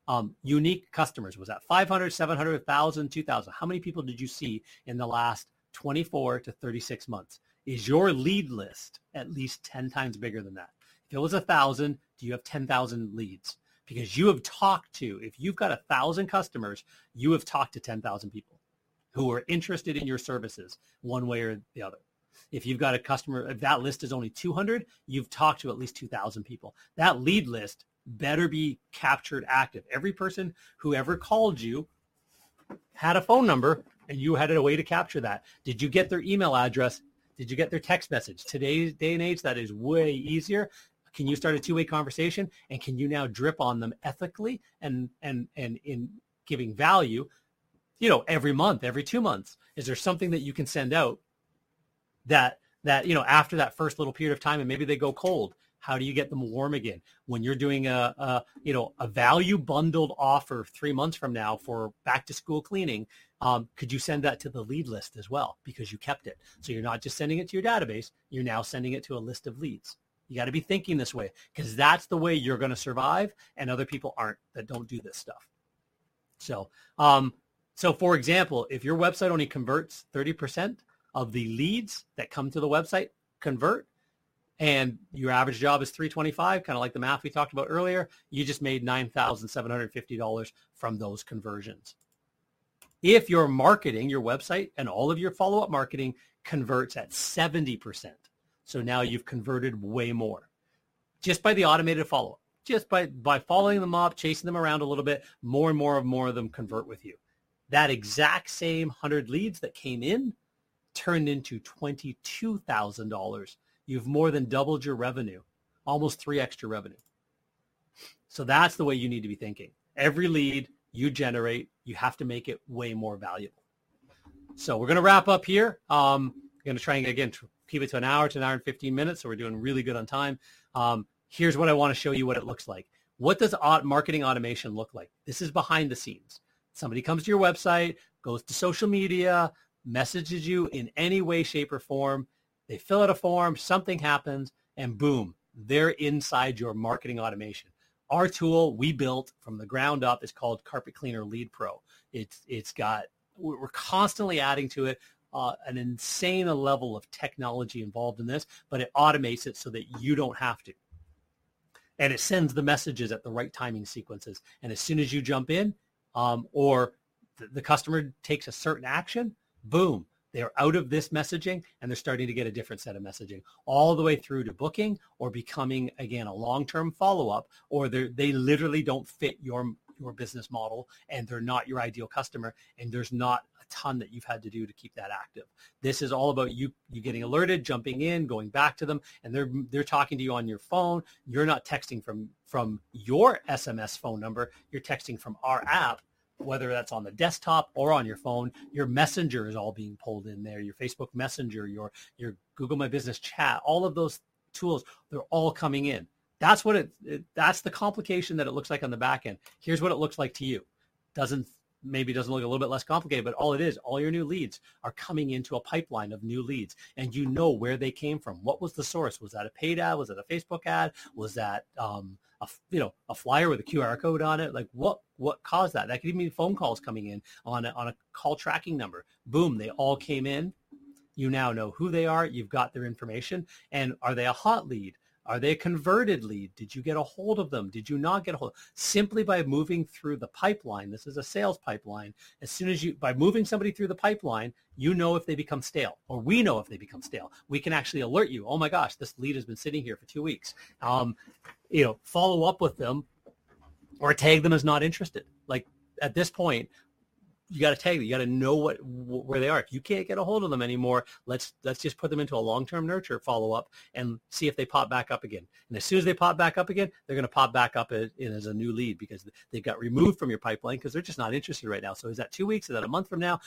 um, unique customers? Was that 500, 700, 1,000, 2,000? How many people did you see in the last 24 to 36 months? Is your lead list at least 10 times bigger than that? If it was a thousand, do you have 10,000 leads? because you have talked to, if you've got a thousand customers, you have talked to 10,000 people who are interested in your services one way or the other. If you've got a customer, if that list is only 200, you've talked to at least 2,000 people. That lead list better be captured active. Every person who ever called you had a phone number and you had a way to capture that. Did you get their email address? Did you get their text message? Today's day and age, that is way easier. Can you start a two-way conversation? And can you now drip on them ethically and and and in giving value? You know, every month, every two months, is there something that you can send out that that you know after that first little period of time, and maybe they go cold? How do you get them warm again? When you're doing a, a you know a value bundled offer three months from now for back to school cleaning, um, could you send that to the lead list as well because you kept it? So you're not just sending it to your database; you're now sending it to a list of leads. You got to be thinking this way because that's the way you're going to survive, and other people aren't that don't do this stuff. So, um, so for example, if your website only converts 30% of the leads that come to the website convert, and your average job is 325, kind of like the math we talked about earlier, you just made $9,750 from those conversions. If your marketing, your website, and all of your follow-up marketing converts at 70%, so now you've converted way more just by the automated follow-up. Just by, by following them up, chasing them around a little bit, more and more and more of them convert with you. That exact same 100 leads that came in turned into $22,000. You've more than doubled your revenue, almost three extra revenue. So that's the way you need to be thinking. Every lead you generate, you have to make it way more valuable. So we're going to wrap up here. Um, I'm going to try and again keep it to an hour to an hour and 15 minutes. So we're doing really good on time. Um, here's what I want to show you what it looks like. What does marketing automation look like? This is behind the scenes. Somebody comes to your website, goes to social media, messages you in any way, shape, or form. They fill out a form, something happens, and boom, they're inside your marketing automation. Our tool we built from the ground up is called Carpet Cleaner Lead Pro. It's it's got we're constantly adding to it uh, an insane level of technology involved in this, but it automates it so that you don't have to. And it sends the messages at the right timing sequences. And as soon as you jump in um, or th- the customer takes a certain action, boom, they're out of this messaging and they're starting to get a different set of messaging all the way through to booking or becoming, again, a long-term follow-up or they literally don't fit your your business model and they're not your ideal customer and there's not a ton that you've had to do to keep that active. This is all about you you getting alerted, jumping in, going back to them and they're they're talking to you on your phone. You're not texting from from your SMS phone number, you're texting from our app whether that's on the desktop or on your phone, your messenger is all being pulled in there. Your Facebook Messenger, your your Google My Business chat, all of those tools, they're all coming in. That's what it, it, that's the complication that it looks like on the back end. Here's what it looks like to you. Doesn't maybe doesn't look a little bit less complicated, but all it is, all your new leads are coming into a pipeline of new leads and you know where they came from. What was the source? Was that a paid ad? Was that a Facebook ad? Was that um, a you know a flyer with a QR code on it. Like what what caused that? That could even be phone calls coming in on a, on a call tracking number. Boom, they all came in. You now know who they are. You've got their information. And are they a hot lead? Are they a converted lead? Did you get a hold of them? Did you not get a hold? Simply by moving through the pipeline, this is a sales pipeline. As soon as you, by moving somebody through the pipeline, you know if they become stale, or we know if they become stale. We can actually alert you. Oh my gosh, this lead has been sitting here for two weeks. Um, you know, follow up with them, or tag them as not interested. Like at this point, you got to tag them. You got to know what where they are. If you can't get a hold of them anymore, let's let's just put them into a long-term nurture follow-up and see if they pop back up again. And as soon as they pop back up again, they're going to pop back up in as a new lead because they got removed from your pipeline because they're just not interested right now. So is that two weeks? Is that a month from now?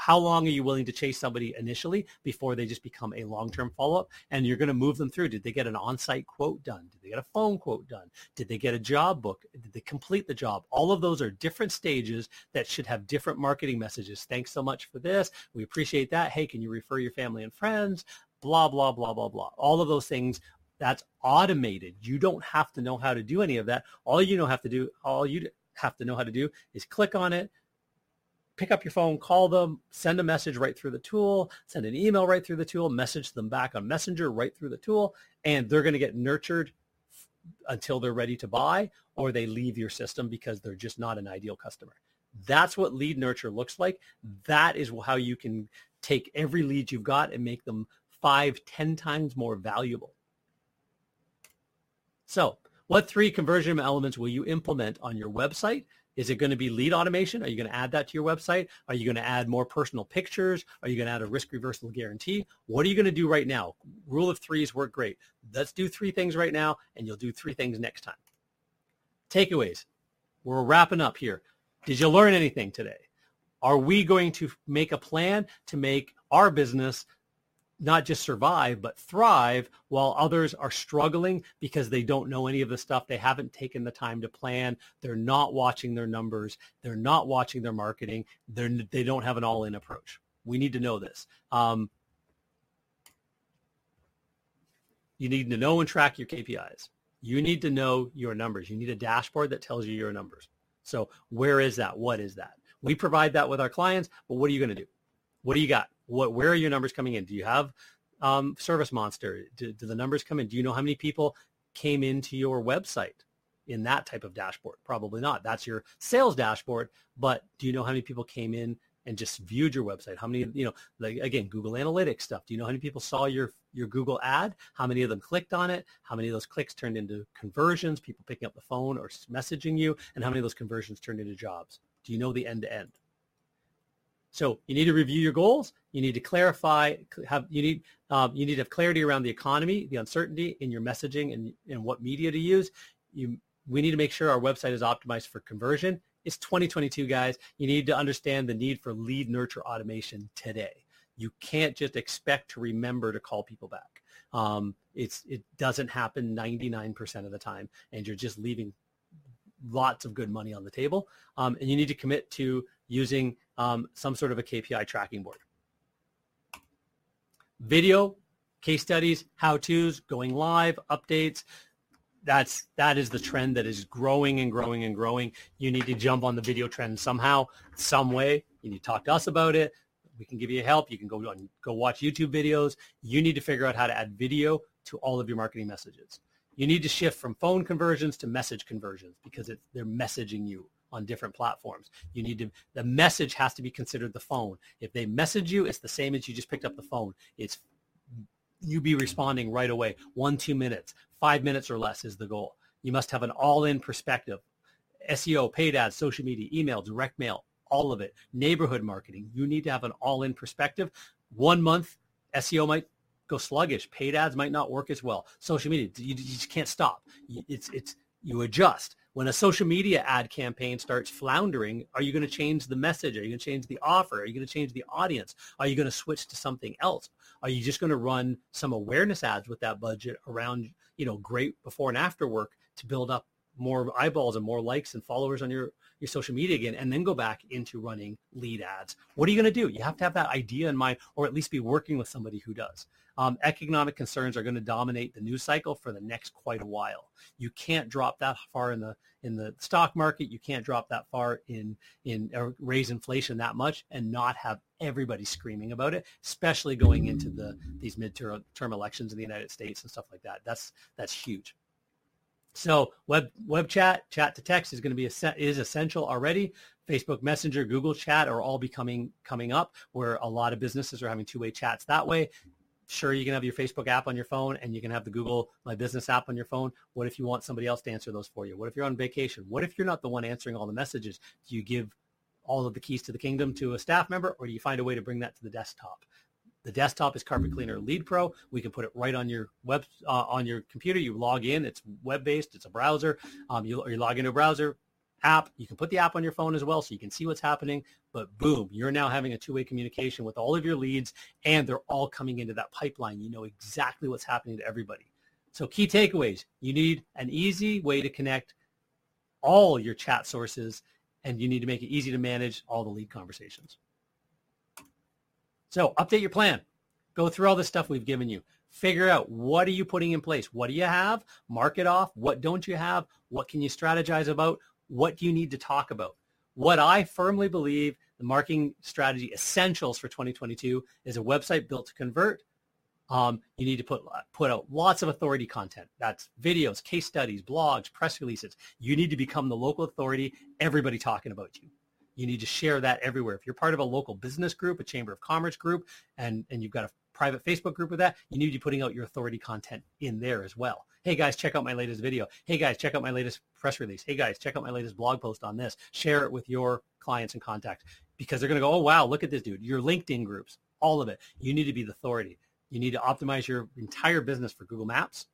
How long are you willing to chase somebody initially before they just become a long-term follow-up? And you're going to move them through. Did they get an on-site quote done? Did they get a phone quote done? Did they get a job book? Did they complete the job? All of those are different stages that should have different marketing messages. Thanks so much for this. We appreciate that. Hey can you refer your family and friends? Blah blah blah blah blah. All of those things that's automated. You don't have to know how to do any of that. All you know have to do all you have to know how to do is click on it pick up your phone, call them, send a message right through the tool, send an email right through the tool, message them back on Messenger right through the tool, and they're going to get nurtured until they're ready to buy or they leave your system because they're just not an ideal customer. That's what lead nurture looks like. That is how you can take every lead you've got and make them five, ten times more valuable. So what three conversion elements will you implement on your website is it going to be lead automation? Are you going to add that to your website? Are you going to add more personal pictures? Are you going to add a risk reversal guarantee? What are you going to do right now? Rule of threes work great. Let's do three things right now, and you'll do three things next time. Takeaways. We're wrapping up here. Did you learn anything today? Are we going to make a plan to make our business not just survive, but thrive while others are struggling because they don't know any of the stuff. They haven't taken the time to plan. They're not watching their numbers. They're not watching their marketing. They're, they don't have an all-in approach. We need to know this. Um, you need to know and track your KPIs. You need to know your numbers. You need a dashboard that tells you your numbers. So where is that? What is that? We provide that with our clients, but what are you going to do? What do you got? What, where are your numbers coming in? Do you have um, Service Monster? Do, do the numbers come in? Do you know how many people came into your website in that type of dashboard? Probably not. That's your sales dashboard. But do you know how many people came in and just viewed your website? How many, you know, like again, Google Analytics stuff. Do you know how many people saw your your Google ad? How many of them clicked on it? How many of those clicks turned into conversions, people picking up the phone or messaging you? And how many of those conversions turned into jobs? Do you know the end to end? So you need to review your goals. You need to clarify. Have you need um, you need to have clarity around the economy, the uncertainty in your messaging, and and what media to use. You we need to make sure our website is optimized for conversion. It's 2022, guys. You need to understand the need for lead nurture automation today. You can't just expect to remember to call people back. Um, it's it doesn't happen 99% of the time, and you're just leaving lots of good money on the table. Um, and you need to commit to using um, some sort of a KPI tracking board. Video, case studies, how-tos, going live, updates. That's that is the trend that is growing and growing and growing. You need to jump on the video trend somehow, some way. You need to talk to us about it. We can give you help. You can go on, go watch YouTube videos. You need to figure out how to add video to all of your marketing messages. You need to shift from phone conversions to message conversions because they're messaging you on different platforms. You need to, the message has to be considered the phone. If they message you, it's the same as you just picked up the phone. It's you be responding right away. One, two minutes, five minutes or less is the goal. You must have an all-in perspective. SEO, paid ads, social media, email, direct mail, all of it. Neighborhood marketing. You need to have an all-in perspective. One month, SEO might go sluggish. Paid ads might not work as well. Social media, you, you just can't stop. It's, it's, you adjust when a social media ad campaign starts floundering, are you going to change the message? Are you going to change the offer? Are you going to change the audience? Are you going to switch to something else? Are you just going to run some awareness ads with that budget around, you know, great before and after work to build up more eyeballs and more likes and followers on your your social media again and then go back into running lead ads. What are you going to do? You have to have that idea in mind or at least be working with somebody who does. Um, economic concerns are going to dominate the news cycle for the next quite a while. You can't drop that far in the in the stock market. You can't drop that far in in uh, raise inflation that much and not have everybody screaming about it, especially going into the these midterm term elections in the United States and stuff like that. That's that's huge. So web web chat, chat to text is going to be is essential already. Facebook Messenger, Google Chat are all becoming coming up where a lot of businesses are having two-way chats that way. Sure, you can have your Facebook app on your phone and you can have the Google My Business app on your phone. What if you want somebody else to answer those for you? What if you're on vacation? What if you're not the one answering all the messages? Do you give all of the keys to the kingdom to a staff member or do you find a way to bring that to the desktop? The desktop is Carpet Cleaner Lead Pro. We can put it right on your web uh, on your computer. You log in. It's web based. It's a browser. Um, you, you log into a browser app. You can put the app on your phone as well, so you can see what's happening. But boom, you're now having a two-way communication with all of your leads, and they're all coming into that pipeline. You know exactly what's happening to everybody. So key takeaways: you need an easy way to connect all your chat sources, and you need to make it easy to manage all the lead conversations. So update your plan. Go through all the stuff we've given you. Figure out what are you putting in place? What do you have? Mark it off. What don't you have? What can you strategize about? What do you need to talk about? What I firmly believe the marketing strategy essentials for 2022 is a website built to convert. Um, you need to put put out lots of authority content. That's videos, case studies, blogs, press releases. You need to become the local authority. Everybody talking about you. You need to share that everywhere. If you're part of a local business group, a chamber of commerce group, and, and you've got a private Facebook group with that, you need to be putting out your authority content in there as well. Hey guys, check out my latest video. Hey guys, check out my latest press release. Hey guys, check out my latest blog post on this. Share it with your clients and contacts because they're going to go, oh wow, look at this dude. Your LinkedIn groups, all of it. You need to be the authority. You need to optimize your entire business for Google Maps.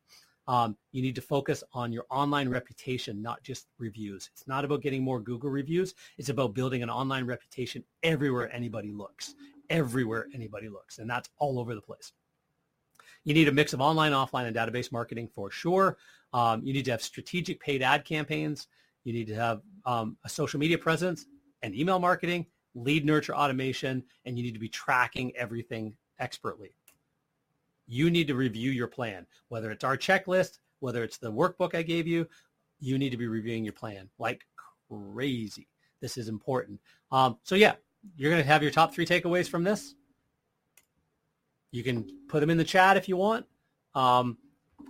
Um, you need to focus on your online reputation, not just reviews. It's not about getting more Google reviews. It's about building an online reputation everywhere anybody looks, everywhere anybody looks. And that's all over the place. You need a mix of online, offline, and database marketing for sure. Um, you need to have strategic paid ad campaigns. You need to have um, a social media presence and email marketing, lead nurture automation, and you need to be tracking everything expertly you need to review your plan, whether it's our checklist, whether it's the workbook I gave you, you need to be reviewing your plan like crazy. This is important. Um, so yeah, you're going to have your top three takeaways from this. You can put them in the chat if you want. Um,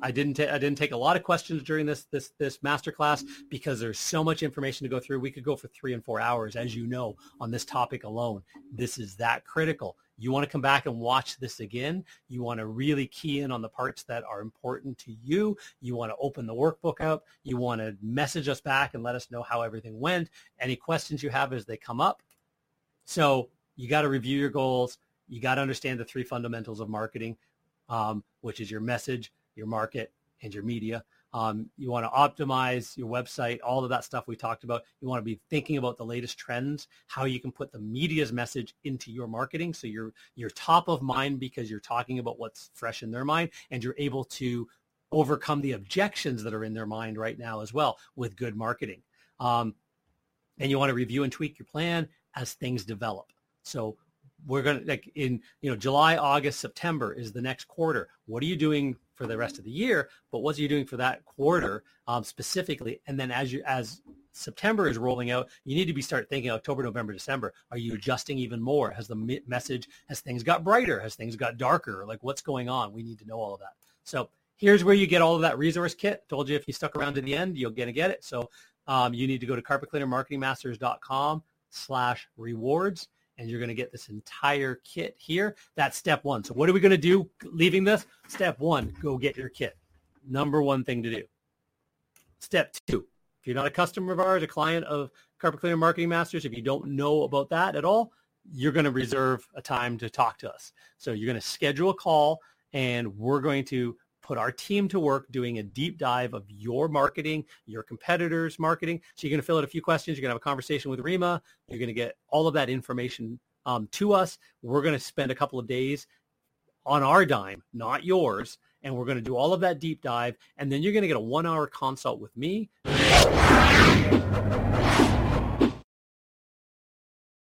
I didn't ta- I didn't take a lot of questions during this this this masterclass because there's so much information to go through. We could go for three and four hours, as you know, on this topic alone. This is that critical. You want to come back and watch this again. You want to really key in on the parts that are important to you. You want to open the workbook up. You want to message us back and let us know how everything went. Any questions you have as they come up. So you got to review your goals. You got to understand the three fundamentals of marketing, um, which is your message, your market, and your media. Um, you want to optimize your website, all of that stuff we talked about. You want to be thinking about the latest trends, how you can put the media's message into your marketing so you're you're top of mind because you're talking about what's fresh in their mind and you're able to overcome the objections that are in their mind right now as well with good marketing. Um, and you want to review and tweak your plan as things develop. So we're going to like in you know July, August, September is the next quarter. What are you doing for the rest of the year? But what are you doing for that quarter um, specifically? And then as you as September is rolling out, you need to be start thinking October, November, December. Are you adjusting even more? Has the message has things got brighter? Has things got darker? Like what's going on? We need to know all of that. So here's where you get all of that resource kit. Told you if you stuck around to the end, you're gonna get it. So um, you need to go to carpetcleanermarketingmasters.com slash rewards and you're going to get this entire kit here. That's step one. So what are we going to do leaving this? Step one, go get your kit. Number one thing to do. Step two, if you're not a customer of ours, a client of Carpet Cleaner Marketing Masters, if you don't know about that at all, you're going to reserve a time to talk to us. So you're going to schedule a call and we're going to put our team to work doing a deep dive of your marketing, your competitors' marketing. So you're going to fill out a few questions. You're going to have a conversation with Rima. You're going to get all of that information um, to us. We're going to spend a couple of days on our dime, not yours. And we're going to do all of that deep dive. And then you're going to get a one hour consult with me